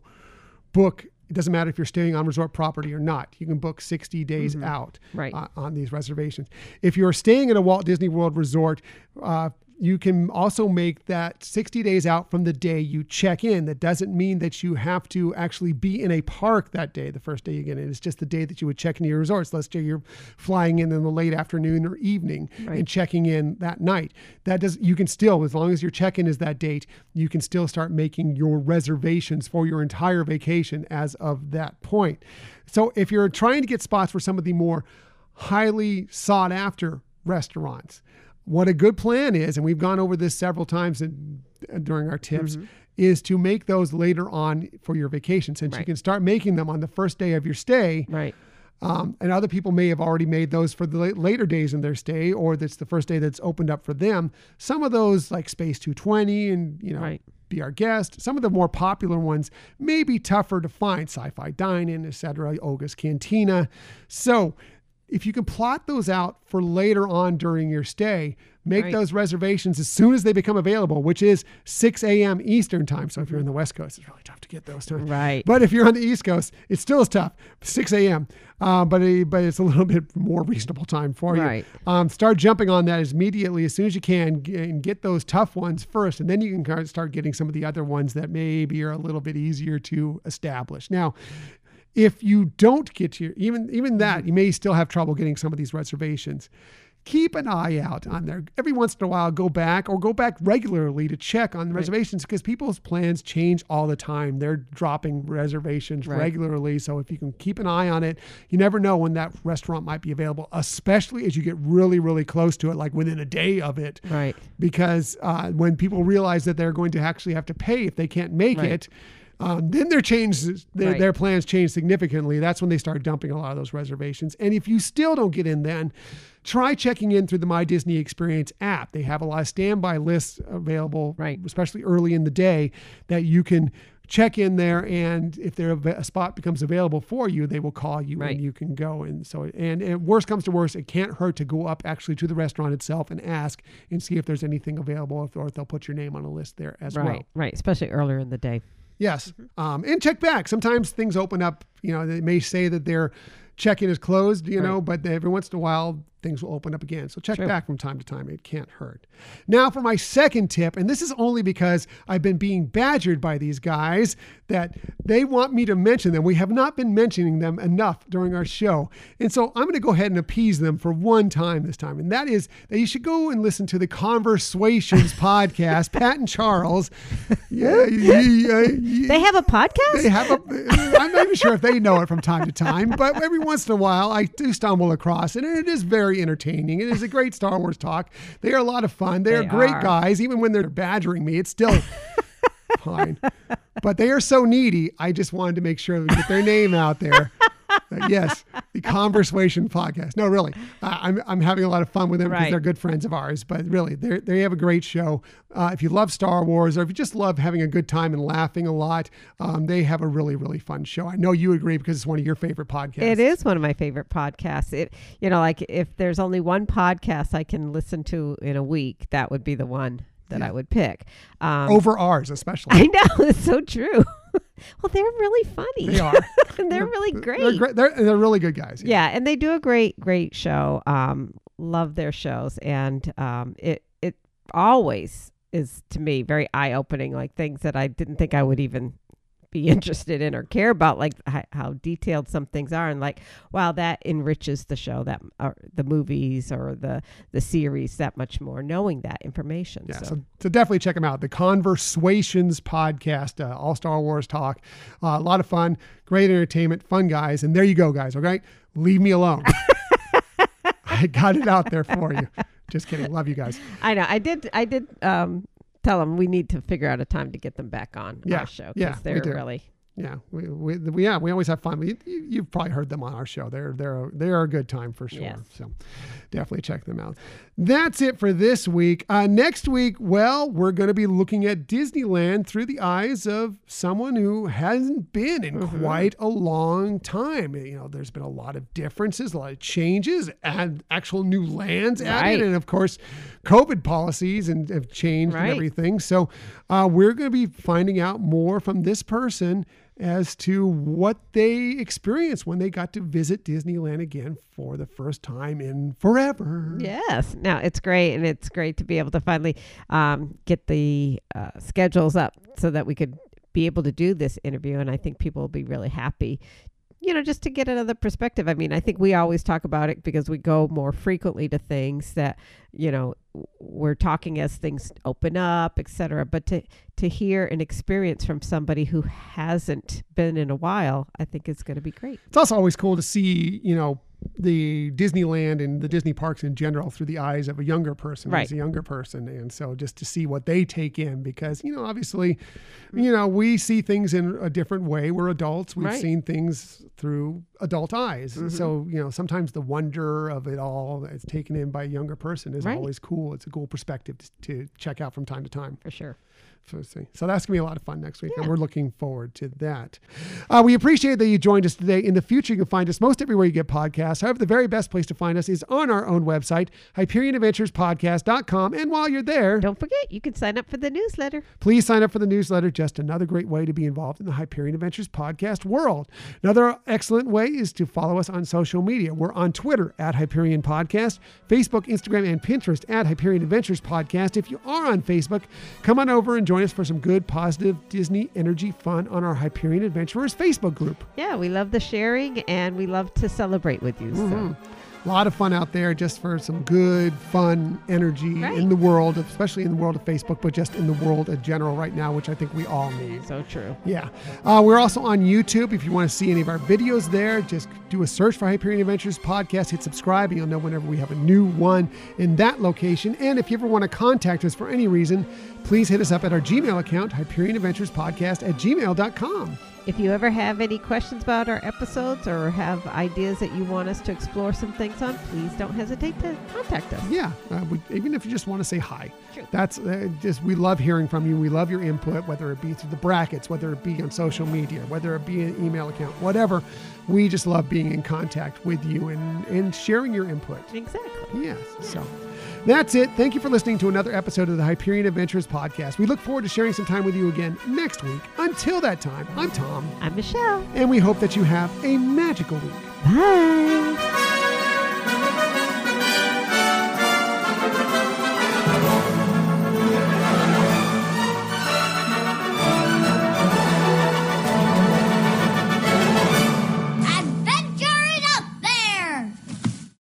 book. It doesn't matter if you're staying on resort property or not. You can book 60 days out Right. uh, on these reservations. If you're staying at a Walt Disney World resort, uh, you can also make that 60 days out from the day you check in. That doesn't mean that you have to actually be in a park that day, the first day you get in. It's just the day that you would check into your resorts. Let's say you're flying in in the late afternoon or evening Right. and checking in that night. That does you can still, as long as your check-in is that date, you can still start making your reservations for your entire vacation as of that point. So if you're trying to get spots for some of the more highly sought after restaurants. What a good plan is, and we've gone over this several times in, during our tips, is to make those later on for your vacation. Since you can start making them on the first day of your stay, Right. um, and other people may have already made those for the later days in their stay, or that's the first day that's opened up for them. Some of those, like Space 220 and you know, Right. Be Our Guest, some of the more popular ones may be tougher to find. Sci-Fi Dine-In, etc. Oga's Cantina. So if you can plot those out for later on during your stay, make Right. those reservations as soon as they become available, which is 6 a.m. Eastern time. So if you're in the West Coast, it's really tough to get those times. Right. But if you're on the East Coast, it still is tough. 6 a.m. Uh, but it, but it's a little (laughs) bit more reasonable time for you. Right. Um, start jumping on that as immediately as soon as you can g- and get those tough ones first, and then you can start getting some of the other ones that maybe are a little bit easier to establish. Now. If you don't get your even even that, you may still have trouble getting some of these reservations keep an eye out on there. Every once in a while, go back or go back regularly to check on the reservations because people's plans change all the time. They're dropping reservations Right. regularly. So if you can keep an eye on it, you never know when that restaurant might be available, especially as you get really, really close to it, like within a day of it. Right. Because uh, when people realize that they're going to actually have to pay if they can't make Right. it, um, then their change, their, Right. their plans change significantly. That's when they start dumping a lot of those reservations. And if you still don't get in, then try checking in through the My Disney Experience app. They have a lot of standby lists available, Right. especially early in the day, that you can check in there, and if there a spot becomes available for you, they will call you Right. and you can go. And so, and, and worst comes to worst, it can't hurt to go up actually to the restaurant itself and ask and see if there's anything available, or if they'll put your name on a list there as well. right, well. right. Especially earlier in the day. Yes. Um, and check back. Sometimes things open up. You know, they may say that their check-in is closed. You know, but every once in a while things will open up again. So check True. back from time to time. It can't hurt. Now for my second tip, and this is only because I've been being badgered by these guys that they want me to mention them. We have not been mentioning them enough during our show, and so I'm going to go ahead and appease them for one time this time, and that is that you should go and listen to the Conversations (laughs) podcast. Pat and Charles. Yeah, yeah, yeah, yeah. They have a podcast? They have a. I'm not even sure if they know it from time to time, but every once in a while I do stumble across it, and it is very entertaining. It is a great Star Wars talk. They are a lot of fun. They, are great are. guys, even when they're badgering me. It's still (laughs) fine, but they are so needy. I just wanted to make sure we get their name out there. (laughs) Uh, yes, the Conversation podcast. No, really, uh, I'm, I'm having a lot of fun with them because Right. they're good friends of ours. But really, they they have a great show. Uh, if you love Star Wars or if you just love having a good time and laughing a lot, um, they have a really really fun show. I know you agree because it's one of your favorite podcasts. It is one of my favorite podcasts. It, you know, like if there's only one podcast I can listen to in a week, that would be the one that Yeah. I would pick. Um, over ours, especially. I know (laughs) it's so true. (laughs) well, they're really funny. They are. (laughs) and they're really great. They're great. They're, they're really good guys. Yeah, and they do a great, great show. Um, love their shows, and um, it it always is to me very eye opening. Like things that I didn't think I would even be (laughs) interested in or care about, like how detailed some things are, and like wow, that enriches the show that or the movies or the the series that much more, knowing that information. Yeah, so. so, so definitely check them out. The Conversations podcast, uh, all Star Wars talk, uh, a lot of fun, great entertainment, fun guys. And there you go, guys. Okay, leave me alone. (laughs) I got it out there for you. Just kidding. Love you guys. I know. I did. I did. Um, tell them we need to figure out a time to get them back on Yeah, our show because we they're really Yeah, we, we, we yeah we always have fun. You, you've probably heard them on our show. They're they're they're a good time for sure. Yes. So definitely check them out. That's it for this week. Uh, next week, well, we're going to be looking at Disneyland through the eyes of someone who hasn't been in Mm-hmm. quite a long time. You know, there's been a lot of differences, a lot of changes, and actual new lands Right. added, and of course, COVID policies and have changed and everything. So uh, we're going to be finding out more from this person as to what they experienced when they got to visit Disneyland again for the first time in forever. Yes. Now it's great, and it's great to be able to finally um, get the uh, schedules up so that we could be able to do this interview. And I think people will be really happy, you know, just to get another perspective. I mean, I think we always talk about it because we go more frequently to things that, you know, we're talking as things open up, et cetera. But to to hear an experience from somebody who hasn't been in a while, I think is going to be great. It's also always cool to see, you know, the Disneyland and the Disney parks in general through the eyes of a younger person Right. as a younger person. And so just to see what they take in because, you know, obviously, mm. you know, we see things in a different way. We're adults. We've Right. seen things through adult eyes. So, mm-hmm. you know, sometimes the wonder of it all that's taken in by a younger person is Right. always cool. It's a cool perspective to, to check out from time to time. For sure. So, see. so that's gonna be a lot of fun next week, and we're looking forward to that. Uh, we appreciate that you joined us today. In the future, you can find us most everywhere you get podcasts. However, the very best place to find us is on our own website, HyperionAdventuresPodcast.com. And while you're there, Don't forget, you can sign up for the newsletter. please sign up for the newsletter. Just another great way to be involved in the Hyperion Adventures podcast world. Another excellent way is to follow us on social media. We're on Twitter at Hyperion Podcast, Facebook, Instagram, and Pinterest at Hyperion Adventures Podcast. If you are on Facebook, come on over and join us for some good, positive Disney energy fun on our Hyperion Adventurers Facebook group. Yeah, we love the sharing and we love to celebrate with you. So A lot of fun out there just for some good, fun energy Right. in the world, especially in the world of Facebook, but just in the world in general right now, which I think we all need. so true. Yeah. Uh, we're also on YouTube. If you want to see any of our videos there, just do a search for Hyperion Adventures Podcast, hit subscribe, and you'll know whenever we have a new one in that location. And if you ever want to contact us for any reason, please hit us up at our Gmail account, Hyperion Adventures Podcast at gmail.com. If you ever have any questions about our episodes or have ideas that you want us to explore some things on, please don't hesitate to contact us. Yeah, uh, we, even if you just want to say hi. True. That's uh, just we love hearing from you. We love your input, whether it be through the brackets, whether it be on social media, whether it be an email account, whatever. We just love being in contact with you and and sharing your input. Exactly. Yes. So that's it. Thank you for listening to another episode of the Hyperion Adventures podcast. We look forward to sharing some time with you again next week. Until that time, I'm Tom, I'm Michelle. and we hope that you have a magical week. Bye.